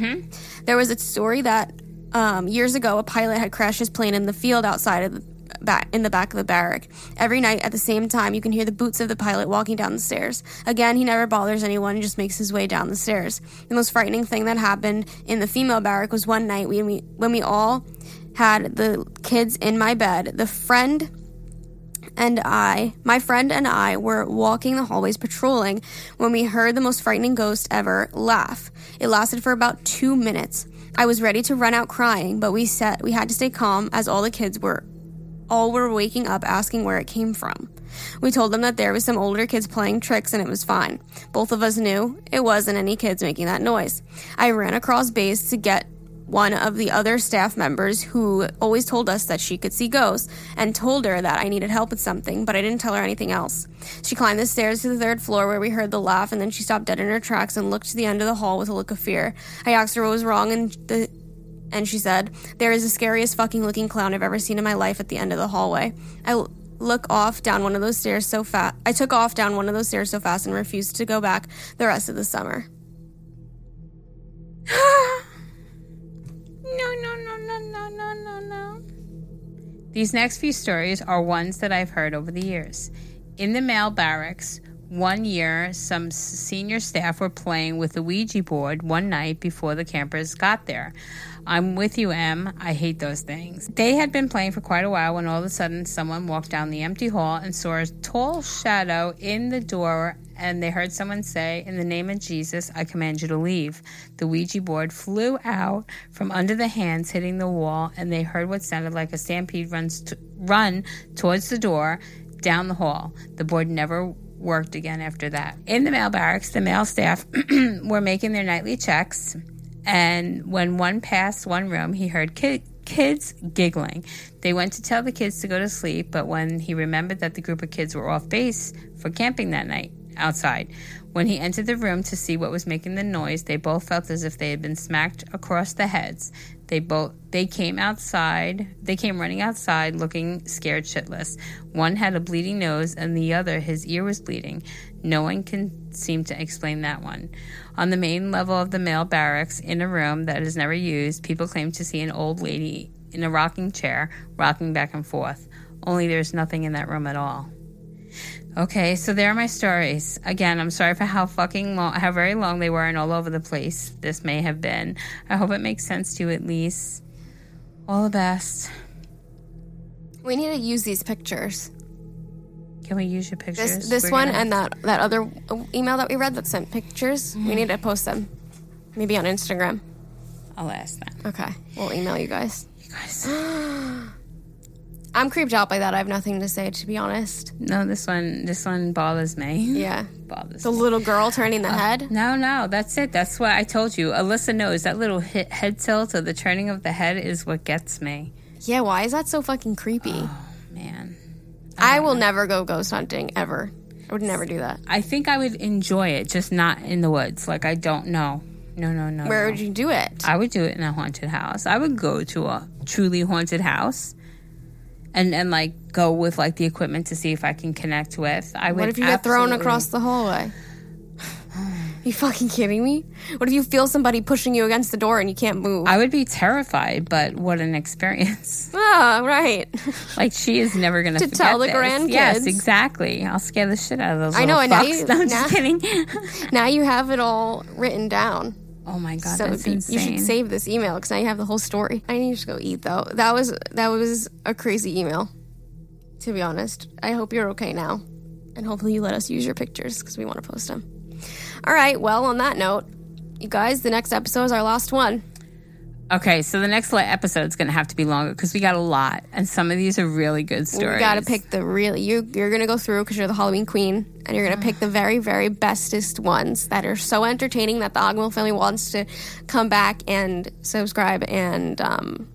There was a story that um, years ago a pilot had crashed his plane in the field outside of the back in the back of the barrack. Every night at the same time, you can hear the boots of the pilot walking down the stairs. Again, he never bothers anyone and just makes his way down the stairs. The most frightening thing that happened in the female barrack was one night when we when we all had the kids in my bed. The friend and I, my friend and I, were walking the hallways patrolling when we heard the most frightening ghost ever laugh. It lasted for about two minutes. I was ready to run out crying, but we said we had to stay calm as all the kids were all were waking up asking where it came from. We told them that there was some older kids playing tricks and it was fine. Both of us knew it wasn't any kids making that noise. I ran across base to get one of the other staff members who always told us that she could see ghosts and told her that I needed help with something, but I didn't tell her anything else. She climbed the stairs to the third floor where we heard the laugh and then she stopped dead in her tracks and looked to the end of the hall with a look of fear. I asked her what was wrong and the and she said, There is the scariest fucking looking clown I've ever seen in my life at the end of the hallway. I l- look off down one of those stairs so fast. I took off down one of those stairs so fast and refused to go back the rest of the summer. <gasps> No, no, no, no, no, no, no, no. These next few stories are ones that I've heard over the years. In the male barracks, one year, some senior staff were playing with the Ouija board one night before the campers got there. I'm with you, Em. I hate those things. They had been playing for quite a while when all of a sudden someone walked down the empty hall and saw a tall shadow in the door, and they heard someone say, In the name of Jesus, I command you to leave. The Ouija board flew out from under the hands, hitting the wall, and they heard what sounded like a stampede runs run towards the door down the hall. The board never worked again after that. In the male barracks, the male staff <clears throat> were making their nightly checks, and when one passed one room, he heard ki- kids giggling. They went to tell the kids to go to sleep, but when he remembered that the group of kids were off base for camping that night outside, when he entered the room to see what was making the noise, they both felt as if they had been smacked across the heads. They both they came outside. They came running outside looking scared shitless. One had a bleeding nose and the other his ear was bleeding. No one can seem to explain that one. On the main level of the male barracks, in a room that is never used, people claim to see an old lady in a rocking chair rocking back and forth. Only there's nothing in that room at all. Okay, so there are my stories. Again, I'm sorry for how fucking long, how very long they were and all over the place this may have been. I hope it makes sense to you at least. All the best. We need to use these pictures. Can we use your pictures? This this We're one gonna- and that that other email that we read that sent pictures. We mm-hmm. need to post them. Maybe on Instagram. I'll ask them. Okay, we'll email you guys. You guys. <gasps> <gasps> I'm creeped out by that. I have nothing to say, to be honest. No, this one, this one bothers me. Yeah, <laughs> Bothers the me. little girl turning the oh, head. No, no, that's it. That's what I told you. Alyssa knows that little hit, head tilt or the turning of the head is what gets me. Yeah, why is that so fucking creepy? Oh, man. I will never go ghost hunting ever. I would never do that. I think I would enjoy it, just not in the woods. Like, I don't know. No, no, no. Where no. would you do it? I would do it in a haunted house. I would go to a truly haunted house and and like go with like the equipment to see if I can connect with. I would What if you get thrown across the hallway? <sighs> you fucking kidding me? What if you feel somebody pushing you against the door and you can't move? I would be terrified, but what an experience. <laughs> ah, right. Like she is never gonna To tell the this. grandkids. Yes, exactly. I'll scare the shit out of those. I know, and now you- <laughs> No, I'm now- just kidding. <laughs> now you have it all written down. Oh my god, so that's be- insane. you should save this email because now you have the whole story. I need to go eat though. That was that was a crazy email. To be honest, I hope you're okay now, and hopefully you let us use your pictures because we want to post them. All right. Well, on that note, you guys, the next episode is our last one. Okay, so the next episode is going to have to be longer because we got a lot, and some of these are really good stories. We got to pick the really you. You're gonna go through because you're the Halloween queen, and you're gonna pick the very, very bestest ones that are so entertaining that the Agahmil family wants to come back and subscribe and um,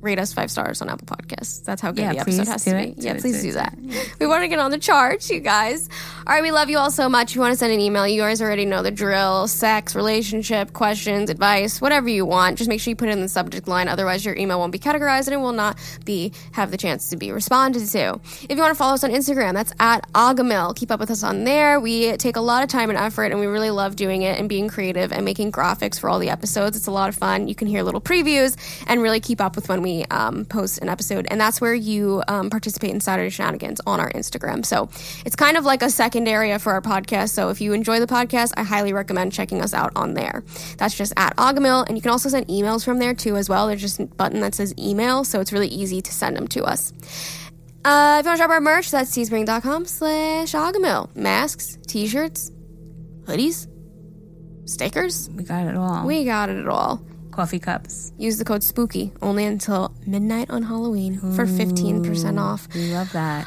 rate us five stars on Apple Podcasts. That's how good Yeah, the episode has to it. be. Do yeah, it, please do do it, that. We want to get on the charts, you guys. All right, we love you all so much. If you want to send an email, you guys already know the drill: sex, relationship, questions, advice, whatever you want. Just make sure you put it in the subject line. Otherwise, your email won't be categorized and it will not be have the chance to be responded to. If you want to follow us on Instagram, that's at Agahmil. Keep up with us on there. We take a lot of time and effort, and we really love doing it and being creative and making graphics for all the episodes. It's a lot of fun. You can hear little previews and really keep up with when we um, post an episode. And that's where you um, participate in Saturday Shenanigans on our Instagram. So it's kind of like a second area for our podcast. So if you enjoy the podcast, I highly recommend checking us out on there. That's just at Agahmil. And you can also send emails from there too as well. There's just a button that says email. So it's really easy to send them to us. Uh, if you want to shop our merch, that's teespring.com slash Agahmil. Masks, t-shirts, hoodies, stickers. We got it all. We got it all. Coffee cups. Use the code SPOOKY only until midnight on Halloween for 15% off. We love that.